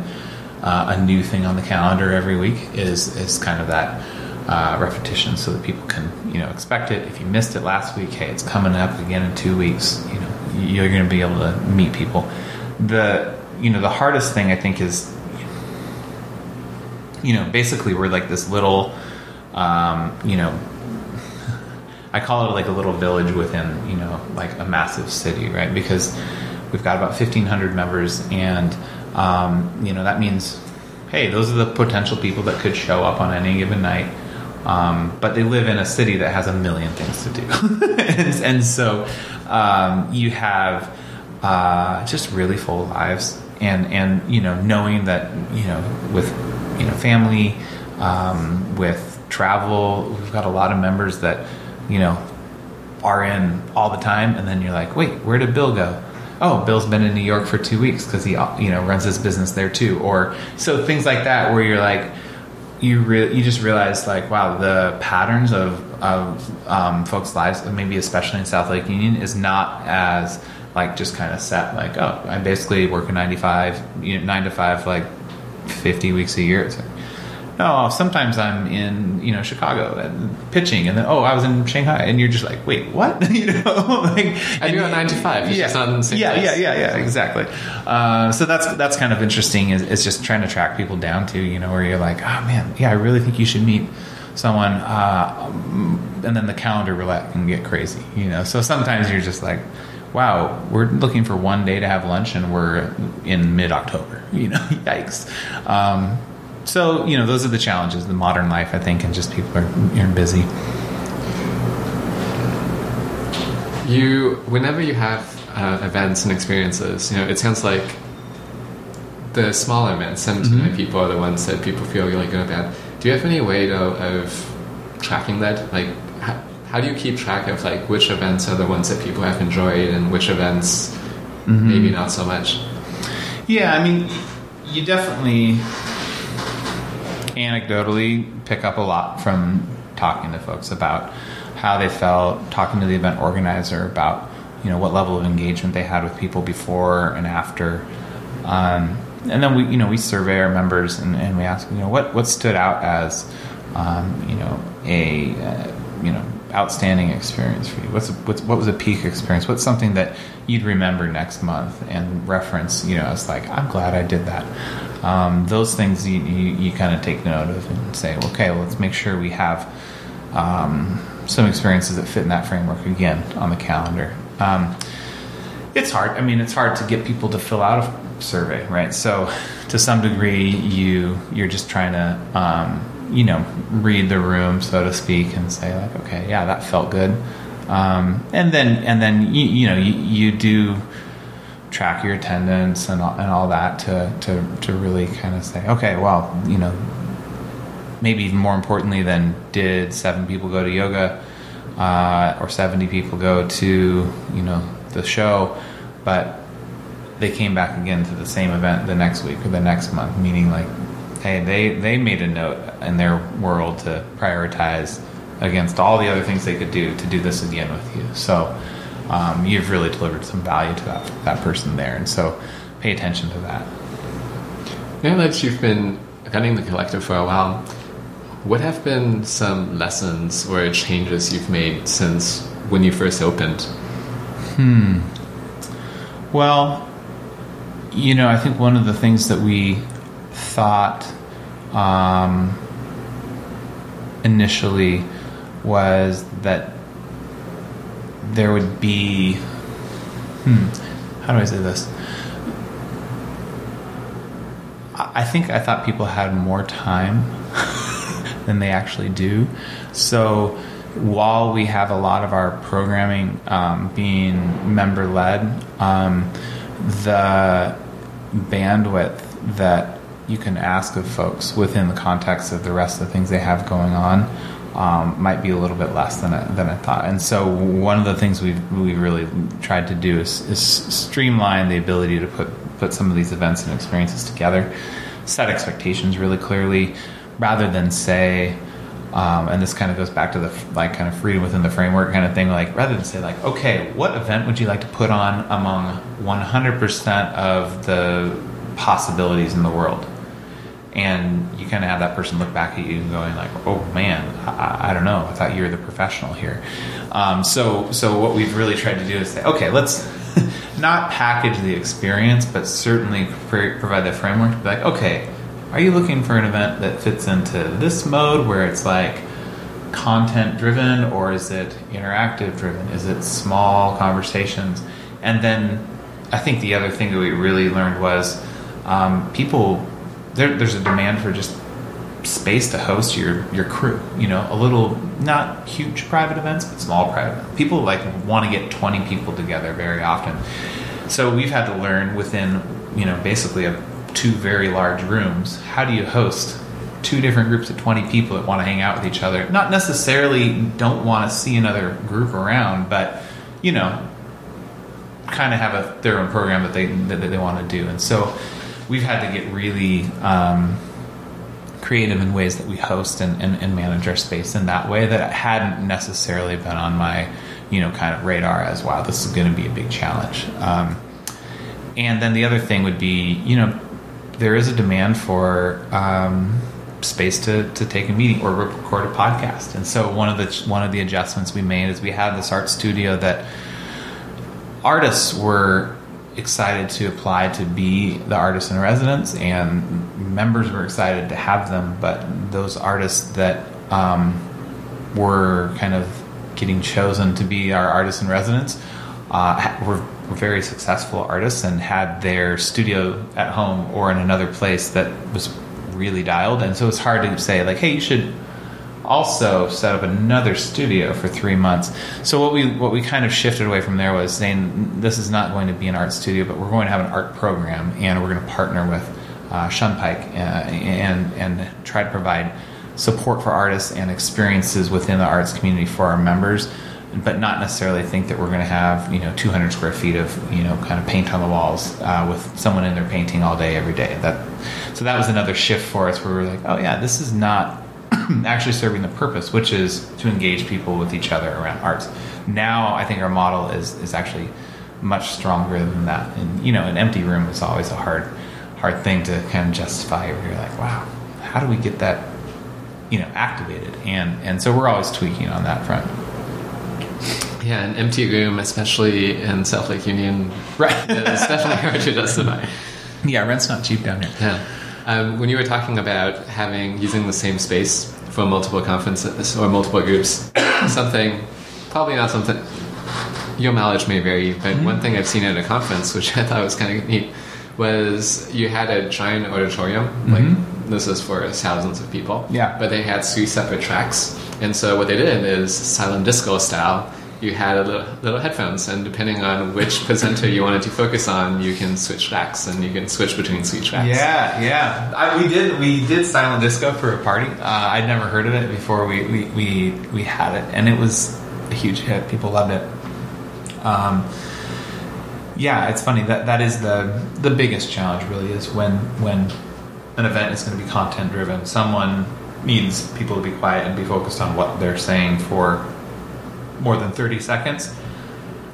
uh, a new thing on the calendar every week. Is is kind of that uh, repetition so that people can you know expect it. If you missed it last week, hey, it's coming up again in two weeks. You know you're going to be able to meet people. The you know the hardest thing I think is you know basically we're like this little um, you know I call it like a little village within, you know, like a massive city, right? Because we've got about 1,500 members, and, um, you know, that means, hey, those are the potential people that could show up on any given night. Um, but they live in a city that has a million things to do. and, and so um, you have uh, just really full lives. And, and, you know, knowing that, you know, with, you know, family, um, with travel, we've got a lot of members that, you know, are in all the time, and then you're like, wait, where did Bill go? Oh, Bill's been in New York for two weeks because he, you know, runs his business there too. Or so things like that, where you're like, you re- you just realize like, wow, the patterns of of um, folks' lives, maybe especially in South Lake Union, is not as like just kind of set. Like, oh, I basically work a ninety five, you know, nine to five, like fifty weeks a year. It's like, no, sometimes I'm in you know Chicago and pitching, and then oh, I was in Shanghai, and you're just like, wait, what? you know, like I do a nine to five. Yeah, just not in the same yeah, yeah, yeah, yeah, exactly. Uh, so that's that's kind of interesting. Is, is just trying to track people down to you know where you're like, oh man, yeah, I really think you should meet someone, uh, and then the calendar roulette can get crazy. You know, so sometimes you're just like. Wow, we're looking for one day to have lunch, and we're in mid October. You know, yikes. Um, so you know, those are the challenges, the modern life, I think, and just people are, are busy. You, whenever you have uh, events and experiences, you know, it sounds like the smaller events, 70 mm-hmm. people, are the ones that people feel really good about. Do you have any way though of tracking that? Like, how, how do you keep track of like which events are the ones that people have enjoyed and which events mm-hmm. maybe not so much? Yeah, I mean, you definitely anecdotally pick up a lot from talking to folks about how they felt, talking to the event organizer about you know what level of engagement they had with people before and after. Um, and then we you know we survey our members and, and we ask you know what what stood out as um, you know a uh, you know outstanding experience for you? What's, a, what's what was a peak experience? What's something that you'd remember next month and reference you know as like i'm glad i did that um, those things you, you, you kind of take note of and say okay well, let's make sure we have um, some experiences that fit in that framework again on the calendar um, it's hard i mean it's hard to get people to fill out a survey, right? So to some degree, you you're just trying to um, you know read the room, so to speak, and say like, okay, yeah, that felt good, um, and then and then you, you know you, you, do track your attendance and all, and all that to to to really kind of say, okay, well, you know. Maybe even more importantly than did seven people go to yoga uh, or 70 people go to you know the show but they came back again to the same event the next week or the next month, meaning like, hey, they, they made a note in their world to prioritize against all the other things they could do to do this again with you. So um, you've really delivered some value to that, that person there. And so pay attention to that. Now that you've been running the collective for a while, what have been some lessons or changes you've made since when you first opened? Hmm. Well, you know, I think one of the things that we thought um, initially was that there would be. Hmm, how do I say this? I think I thought people had more time than they actually do. So while we have a lot of our programming um, being member led, um, the bandwidth that you can ask of folks within the context of the rest of the things they have going on um, might be a little bit less than I, than I thought. And so one of the things we've we really tried to do is, is streamline the ability to put put some of these events and experiences together, set expectations really clearly, rather than say um, and this kind of goes back to the like kind of freedom within the framework kind of thing. Like rather than say like, okay, what event would you like to put on among 100% of the possibilities in the world? And you kind of have that person look back at you and going like, oh man, I, I don't know. I thought you were the professional here. Um, so so what we've really tried to do is say, okay, let's not package the experience, but certainly provide the framework to be like, okay are you looking for an event that fits into this mode where it's like content driven or is it interactive driven? Is it small conversations? And then I think the other thing that we really learned was um, people, there, there's a demand for just space to host your your crew. You know, a little not huge private events, but small private. Events. People like want to get 20 people together very often. So we've had to learn within you know basically a two very large rooms, how do you host two different groups of 20 people that want to hang out with each other? Not necessarily don't want to see another group around, but, you know, kind of have a, their own program that they, that they want to do. And so we've had to get really um, creative in ways that we host and, and, and manage our space in that way that hadn't necessarily been on my, you know, kind of radar as wow, this is going to be a big challenge. Um, and then the other thing would be, you know, there is a demand for um, space to, to take a meeting or record a podcast. And so one of the one of the adjustments we made is we had this art studio that artists were excited to apply to be the artist in residence, and members were excited to have them. But those artists that um, were kind of getting chosen to be our artist in residence uh, were were very successful artists and had their studio at home or in another place that was really dialed, and so it's hard to say like, hey, you should also set up another studio for three months. So what we what we kind of shifted away from there was saying this is not going to be an art studio, but we're going to have an art program, and we're going to partner with uh, Shunpike uh, and and try to provide support for artists and experiences within the arts community for our members but not necessarily think that we're going to have you know 200 square feet of you know kind of paint on the walls uh, with someone in there painting all day every day. That so that was another shift for us where we are like, oh yeah, this is not actually serving the purpose, which is to engage people with each other around arts. Now I think our model is is actually much stronger than that. And you know, an empty room is always a hard hard thing to kind of justify. Where you're like, wow, how do we get that you know activated? And and so we're always tweaking on that front. Yeah, an empty room, especially in South Lake Union, right? definitely hard to justify. Yeah, rent's not cheap down here. Yeah. Um, when you were talking about having using the same space for multiple conferences or multiple groups, something probably not something your mileage may vary, but mm-hmm. one thing I've seen at a conference, which I thought was kind of neat, was you had a giant auditorium. Mm-hmm. Like this is for thousands of people. Yeah. But they had three separate tracks, and so what they did is silent disco style you had a little, little, headphones, and depending on which presenter you wanted to focus on, you can switch tracks, and you can switch between sweet tracks. Yeah, yeah. I, we did we did silent disco for a party. Uh, I'd never heard of it before. We, we we we had it, and it was a huge hit. People loved it. Um, yeah, it's funny that that is the the biggest challenge. Really, is when when an event is going to be content driven. Someone needs people to be quiet and be focused on what they're saying for more than 30 seconds.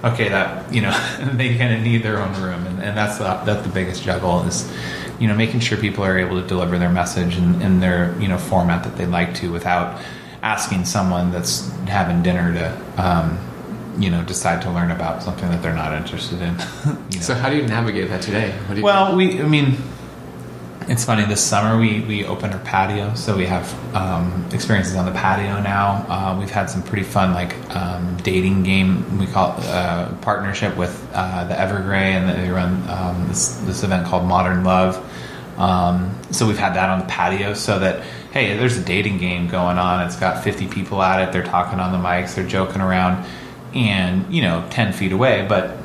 Okay that you know they kind of need their own room and, and that's the, that's the biggest juggle is you know making sure people are able to deliver their message in, in their you know format that they'd like to without asking someone that's having dinner to um, you know decide to learn about something that they're not interested in. You know. so how do you navigate that today? Well we i mean it's funny. This summer we we opened our patio, so we have um, experiences on the patio now. Uh, we've had some pretty fun like um, dating game. We call it uh, partnership with uh, the Evergrey, and they run um, this this event called Modern Love. Um, so we've had that on the patio, so that hey, there's a dating game going on. It's got 50 people at it. They're talking on the mics. They're joking around, and you know, 10 feet away, but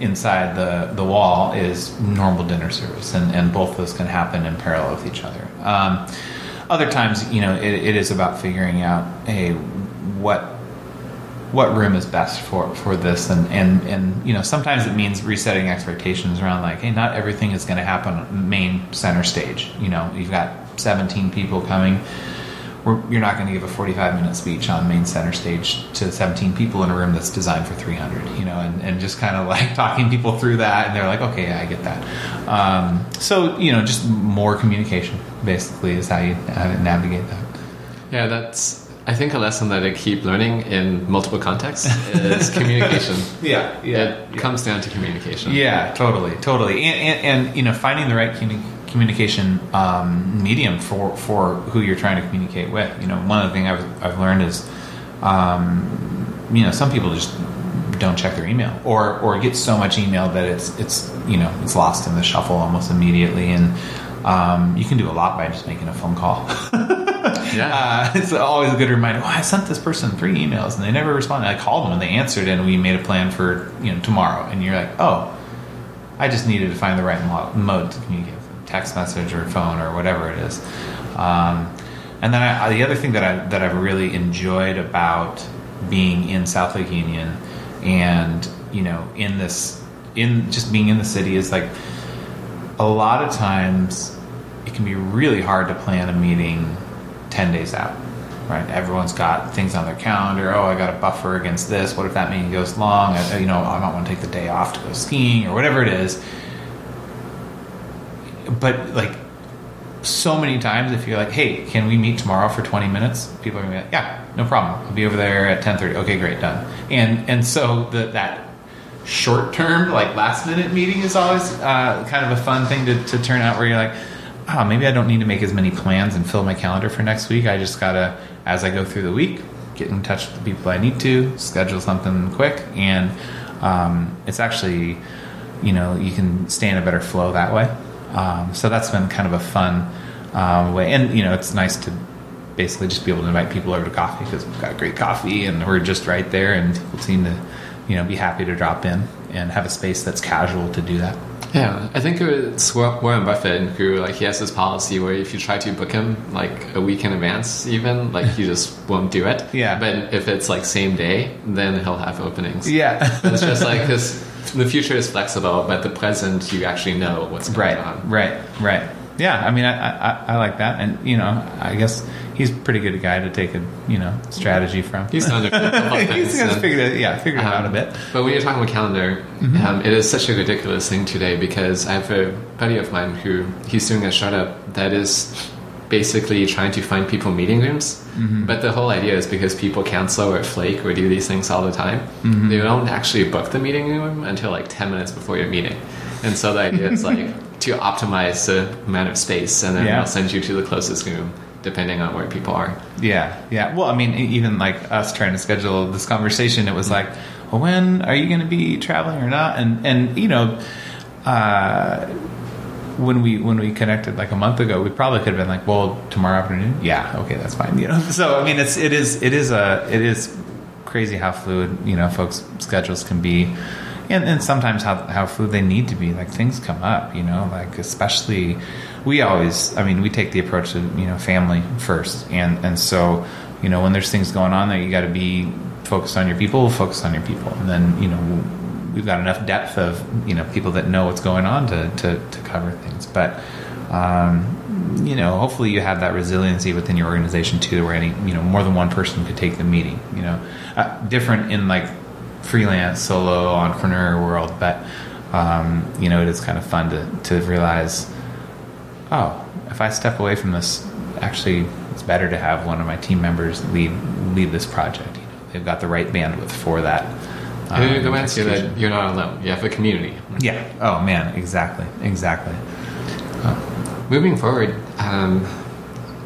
inside the, the wall is normal dinner service, and, and both those can happen in parallel with each other. Um, other times, you know, it, it is about figuring out, hey, what what room is best for for this, and and and you know, sometimes it means resetting expectations around like, hey, not everything is going to happen main center stage. You know, you've got 17 people coming you're not going to give a 45 minute speech on main center stage to 17 people in a room that's designed for 300 you know and, and just kind of like talking people through that and they're like okay yeah, i get that um, so you know just more communication basically is how you, navigate that yeah that's I think a lesson that I keep learning in multiple contexts is communication. yeah, yeah, it yeah. comes down to communication. Yeah, totally, totally, and, and, and you know, finding the right communication communication um, medium for for who you're trying to communicate with. You know, one of the things I've, I've learned is, um, you know, some people just don't check their email or or get so much email that it's it's you know it's lost in the shuffle almost immediately and um, you can do a lot by just making a phone call. yeah, uh, it's always a good reminder. Oh, I sent this person three emails and they never responded. I called them and they answered, and we made a plan for you know tomorrow. And you're like, oh, I just needed to find the right mode to communicate text message or phone or whatever it is. Um, and then I, the other thing that I that I've really enjoyed about being in South Lake Union and you know in this in just being in the city is like a lot of times it can be really hard to plan a meeting 10 days out right? Everyone's got things on their calendar. Oh i got a buffer against this. What if that meeting goes long? I, you know i might want to take the day off to go skiing or whatever it is but like so many times if you're like hey can we meet tomorrow for 20 minutes? People are gonna be like yeah no problem. I'll be over there at 10.30 okay great done. And and so the, that short term like last minute meeting is always uh, kind of a fun thing to, to turn out where you're like oh maybe i don't need to make as many plans and fill my calendar for next week. I just gotta as i go through the week get in touch with the people i need to schedule something quick. And um, it's actually you know you can stay in a better flow that way um, so that's been kind of a fun um, way. And you know, it's nice to basically just be able to invite people over to coffee because we've got great coffee and we're just right there, and people seem to you know be happy to drop in and have a space that's casual to do that. Yeah, I think it's Warren Buffett who like he has this policy where if you try to book him like a week in advance, even like he just won't do it. Yeah. But if it's like same day, then he'll have openings. Yeah, it's just like because the future is flexible, but the present you actually know what's going right, on. right, right. Yeah, I mean, I, I I like that, and you know, I guess he's a pretty good guy to take a you know strategy from. He's done it a couple of he's times, he's and- figured it, yeah, figured it out a Um, bit. But when you're talking about calendar, Mm-hmm. um, it is such a ridiculous thing today because I have a buddy of mine who he's doing a startup that is basically trying to find people meeting rooms. Mm-hmm. But the whole idea is because people cancel or flake or do these things all the time, Mm-hmm. they don't actually book the meeting room until like 10 minutes before your meeting. And so the idea is like to optimize the amount of space and then Yeah. they'll send you to the closest room depending on where people are. Yeah, yeah. Well, I mean, even like us trying to schedule this conversation, it was like, well, when are you going to be traveling or not? And and you know, uh, when we when we connected like a month ago, we probably could have been like, well, tomorrow afternoon. Yeah, okay, that's fine. You know, so I mean, it's it is it is a it is crazy how fluid you know folks' schedules can be. And, and sometimes how, how fluid they need to be like things come up you know like especially we always i mean we take the approach of you know family first and and so you know when there's things going on that you got to be focused on your people focused on your people and then you know we've got enough depth of you know people that know what's going on to to, to cover things but um, you know hopefully you have that resiliency within your organization too where any you know more than one person could take the meeting you know uh, different in like freelance solo entrepreneur world but um, you know it is kind of fun to, to realize oh, if I step away from this, actually, it's better to have one of my team members lead lead this project. You know, they've got the right bandwidth for that. And um, it reminds you that you're not alone. You have a community. yeah. Oh man, exactly, exactly. Moving forward, um,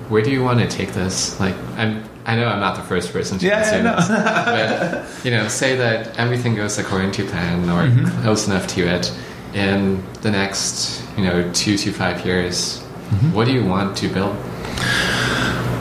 where do you want to take this? Like, I'm, I know I'm not the first person to Yeah, answer yeah, no. this, but you know, say that everything goes according to plan or Mm-hmm. close enough to it. In the next, you know, two to five years, Mm-hmm. what do you want to build?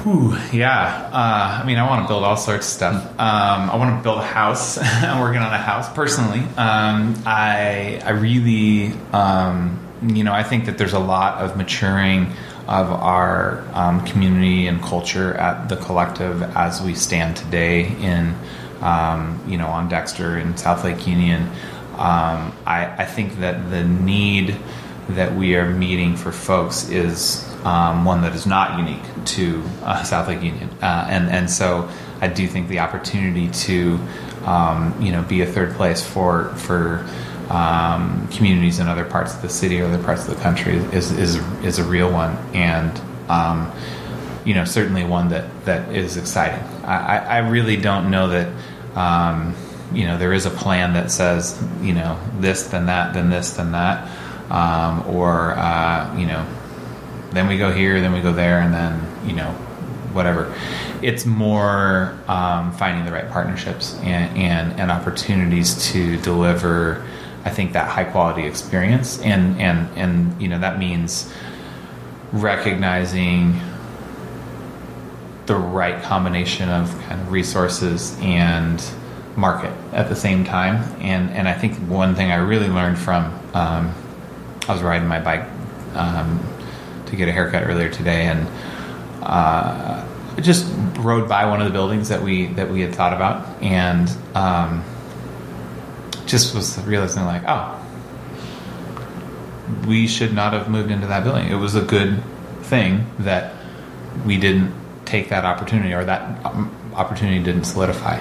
Ooh, yeah. Uh, I mean, I want to build all sorts of stuff. Um, I want to build a house. I'm working on a house personally. Um, I I really, um, you know, I think that there's a lot of maturing of our um, community and culture at the collective as we stand today in, um, you know, on Dexter in South Lake Union. Um, I, I think that the need that we are meeting for folks is um, one that is not unique to uh, South Lake Union, uh, and and so I do think the opportunity to um, you know be a third place for for um, communities in other parts of the city or other parts of the country is is is a real one, and um, you know certainly one that that is exciting. I, I really don't know that. Um, you know, there is a plan that says, you know, this, then that, then this, then that, um, or uh, you know, then we go here, then we go there, and then you know, whatever. It's more um, finding the right partnerships and, and and opportunities to deliver. I think that high quality experience, and and and you know that means recognizing the right combination of kind of resources and market at the same time. And and I think one thing I really learned from um, I was riding my bike um, to get a haircut earlier today, and uh, just rode by one of the buildings that we that we had thought about, and um, just was realizing like, oh, we should not have moved into that building. It was a good thing that we didn't take that opportunity or that um, opportunity didn't solidify.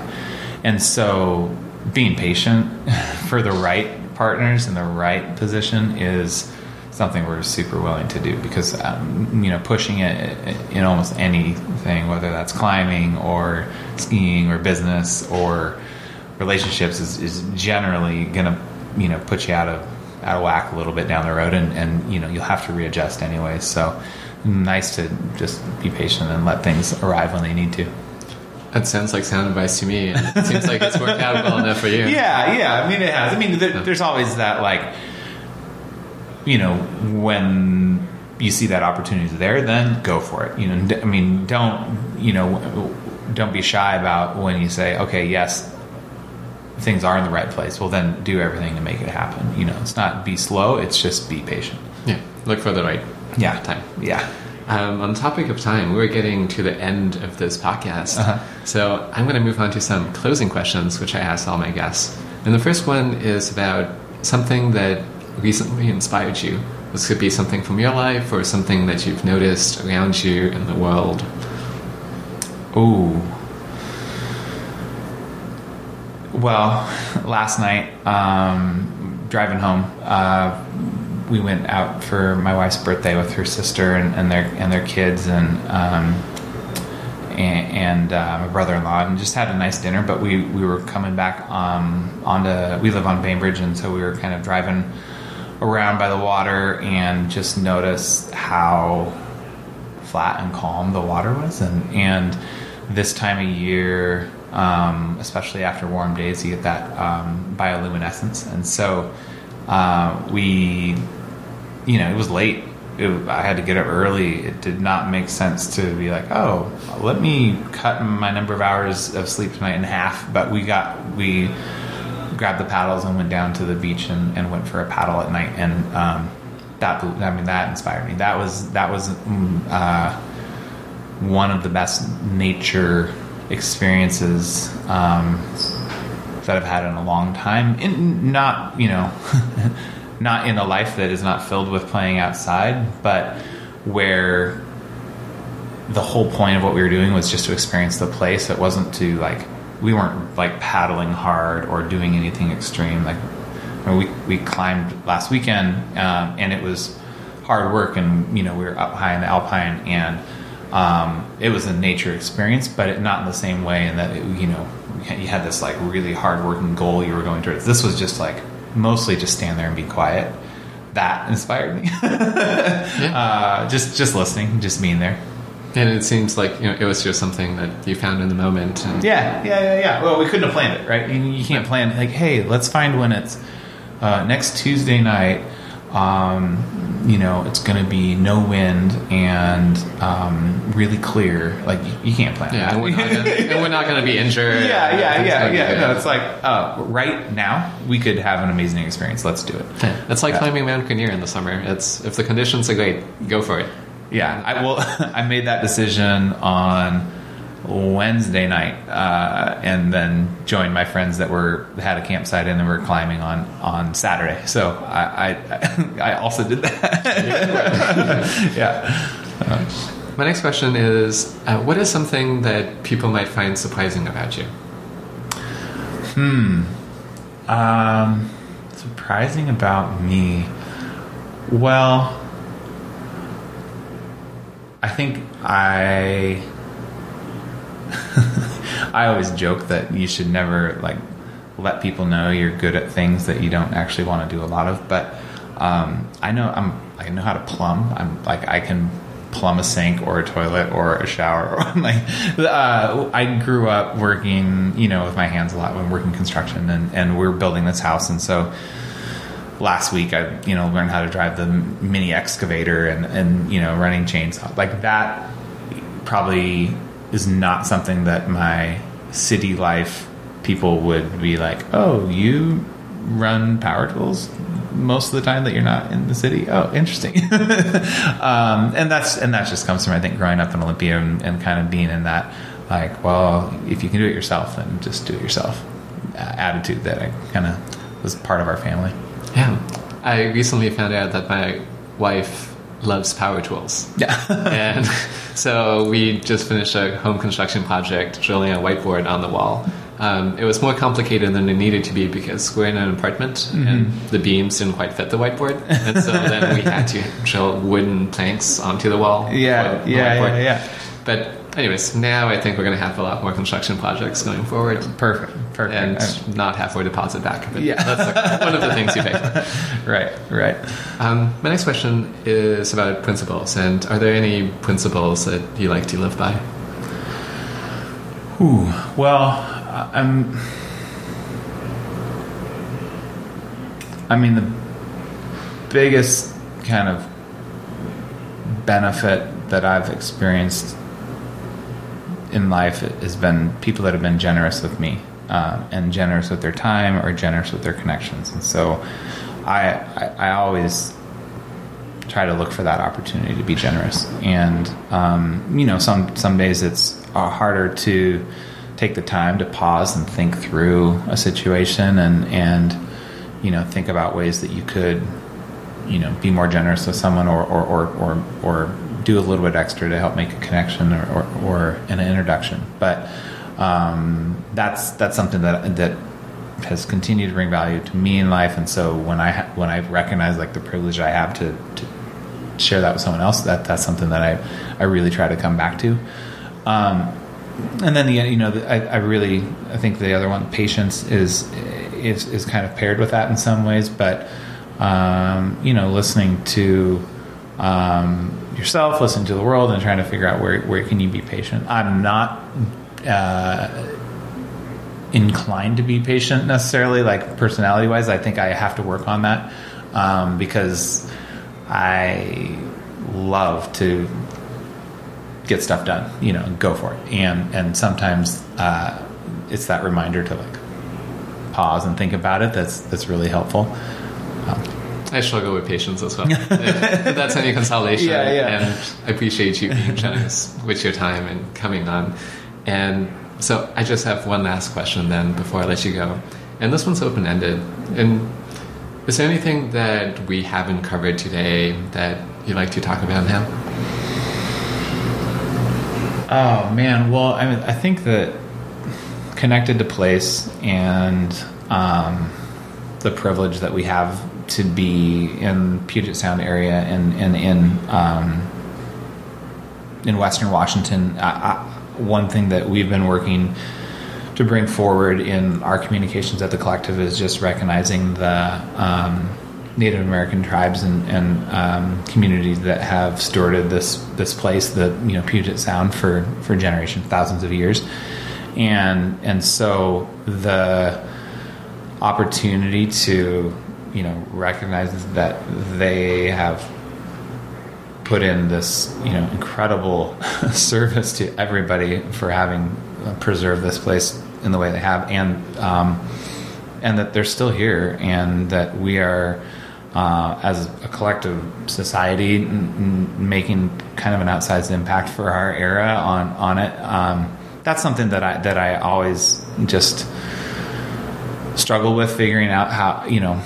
And so being patient for the right partners in the right position is something we're super willing to do because um, you know pushing it in almost anything whether that's climbing or skiing or business or relationships is, is generally gonna you know put you out of out of whack a little bit down the road and, and you know you'll have to readjust anyway. So nice to just be patient and let things arrive when they need to That sounds like sound advice to me, and it seems like it's worked out well enough for you. Yeah, yeah. I mean, it has. I mean, there, there's always that, like, you know, when you see that opportunity is there, then go for it. You know, I mean, don't you know, don't be shy about when you say, okay, yes, things are in the right place. Well, then do everything to make it happen. You know, it's not be slow; it's just be patient. Yeah, look for the right Yeah, time. Yeah. Um, on the topic of time, we're getting to the end of this podcast. Uh-huh. So I'm going to move on to some closing questions, which I ask all my guests. And the first one is about something that recently inspired you. This could be something from your life or something that you've noticed around you in the world. Ooh. Well, last night, um, driving home, uh, we went out for my wife's birthday with her sister and, and their and their kids and um, and, and uh, my brother-in-law and just had a nice dinner. But we, we were coming back um, onto we live on Bainbridge and so we were kind of driving around by the water and just noticed how flat and calm the water was and and this time of year um, especially after warm days you get that um, bioluminescence and so uh, we you know it was late. It, i had to get up early. It did not make sense to be like oh let me cut my number of hours of sleep tonight in half. But we got we grabbed the paddles and went down to the beach and, and went for a paddle at night. And um, that I mean that inspired me. That was that was mm, uh, one of the best nature experiences um, that I've had in a long time. In not you know, not in a life that is not filled with playing outside, but where the whole point of what we were doing was just to experience the place. It wasn't to like we weren't like paddling hard or doing anything extreme. Like I mean, we we climbed last weekend um, and it was hard work, and you know we were up high in the alpine and. Um, it was a nature experience, but it, not in the same way. In that it, you know you had this like really hard working goal you were going towards. This was just like mostly just stand there and be quiet. That inspired me. uh, just just listening, just being there. And it seems like you know, it was just something that you found in the moment. And Yeah, yeah, yeah, yeah. Well, we couldn't have planned it, right? You, you can't plan like, hey, let's find when it's uh, next Tuesday night. Um, you know, it's going to be no wind and um, really clear. Like you, you can't plan Yeah, and we're not gonna, and we're not going to be injured. yeah, yeah, yeah, yeah. No, it's like uh, right now we could have an amazing experience. Let's do it. Yeah, It's like Yeah. climbing Mount Rainier in the summer. It's if the conditions are great, go for it. Yeah, I will. I made that decision on Wednesday night, uh, and then joined my friends that were had a campsite and were climbing on on Saturday. So I I, I also did that. yeah. My next question is: uh, What is something that people might find surprising about you? Hmm. Um, surprising about me. Well, I think I. I always joke that you should never like let people know you're good at things that you don't actually want to do a lot of. But um, I know I'm I know how to plumb. I'm like I can plumb a sink or a toilet or a shower. Like uh, I grew up working, you know, with my hands a lot when working construction, and and we're building this house, and so last week I you know learned how to drive the mini excavator and and you know running chainsaw like that probably is not something that my city life people would be like oh you run power tools most of the time that you're not in the city? Oh interesting. Um, and that's and that just comes from I think growing up in Olympia and, and kind of being in that like well if you can do it yourself then just do it yourself uh, attitude that I kind of was part of our family. Yeah, I recently found out that my wife loves power tools. yeah and so we just finished a home construction project drilling a whiteboard on the wall. Um, it was more complicated than it needed to be because we're in an apartment and the beams didn't quite fit the whiteboard, and so then we had to drill wooden planks onto the wall. Yeah, yeah, yeah, yeah. But anyways, now I think we're going to have a lot more construction projects going forward. Perfect. Perfect. And Uh, not halfway deposit back. But Yeah. that's like one of the things you pay for. right, right. Um, my next question is about principles. And are there any principles that you like to live by? Ooh, well, I'm. I mean, the biggest kind of benefit that I've experienced in life has been people that have been generous with me uh, and generous with their time or generous with their connections. And so I, I, I always try to look for that opportunity to be generous. And um, you know, some some days it's uh, harder to take the time to pause and think through a situation and and you know think about ways that you could you know be more generous with someone or or or or, or do a little bit extra to help make a connection or or, or an introduction. But um, that's that's something that that has continued to bring value to me in life. And so when I ha- when I recognize like the privilege I have to, to share that with someone else, that that's something that I I really try to come back to. Um, and then the you know the, I, I really I think the other one patience is is is kind of paired with that in some ways, but um, you know listening to um, yourself, listening to the world, and trying to figure out where where can you be patient. I'm not. Uh, inclined to be patient necessarily like personality wise i think i have to work on that um, because I love to get stuff done, you know, go for it. And and sometimes uh, it's that reminder to like pause and think about it. That's that's really helpful. Um, I struggle with patience as well. if that's any consolation. Yeah, yeah. And I appreciate you being generous with your time and coming on. And so I just have one last question then before I let you go. And this one's open ended. And is there anything that we haven't covered today that you'd like to talk about now? Oh man, well, I mean, I think that connected to place and um, the privilege that we have to be in Puget Sound area and, and in um, in Western Washington. I, I, one thing that we've been working to bring forward in our communications at the collective is just recognizing the um, Native American tribes and, and um, communities that have stewarded this this place, the you know Puget Sound, for for generations, thousands of years, and and so the opportunity to you know recognizes that they have put in this you know incredible service to everybody for having preserved this place in the way they have, and um, and that they're still here, and that we are. Uh, as a collective society, n- n- making kind of an outsized impact for our era on on it. Um, that's something that I that I always just struggle with figuring out how you know,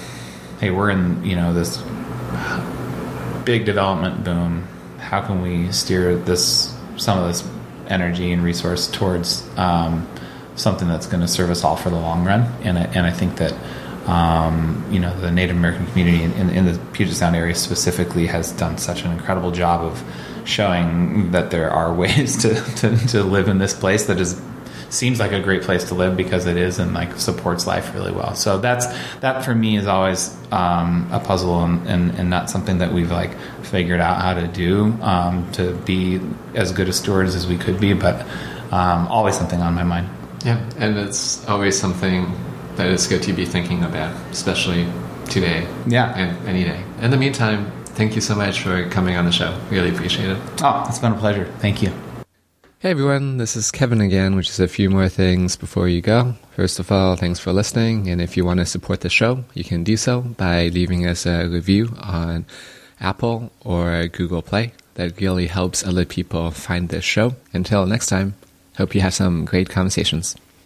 hey, we're in you know this big development boom. How can we steer this some of this energy and resource towards um, something that's going to serve us all for the long run. And I, and I think that um, you know the Native American community in, in, the Puget Sound area specifically has done such an incredible job of showing that there are ways to, to, to live in this place that is seems like a great place to live because it is and like supports life really well. So that's that for me is always um, a puzzle and, and, and, not something that we've like figured out how to do um, to be as good a stewards as we could be, but um, always something on my mind. Yeah, and it's always something that is good to be thinking about, especially today. Yeah. And any day. In the meantime, thank you so much for coming on the show. Really appreciate it. Oh, it's been a pleasure. Thank you. Hey everyone, this is Kevin again, which is a few more things before you go. First of all, thanks for listening, and if you want to support the show, you can do so by leaving us a review on Apple or Google Play. That really helps other people find this show. Until next time, Hope you have some great conversations.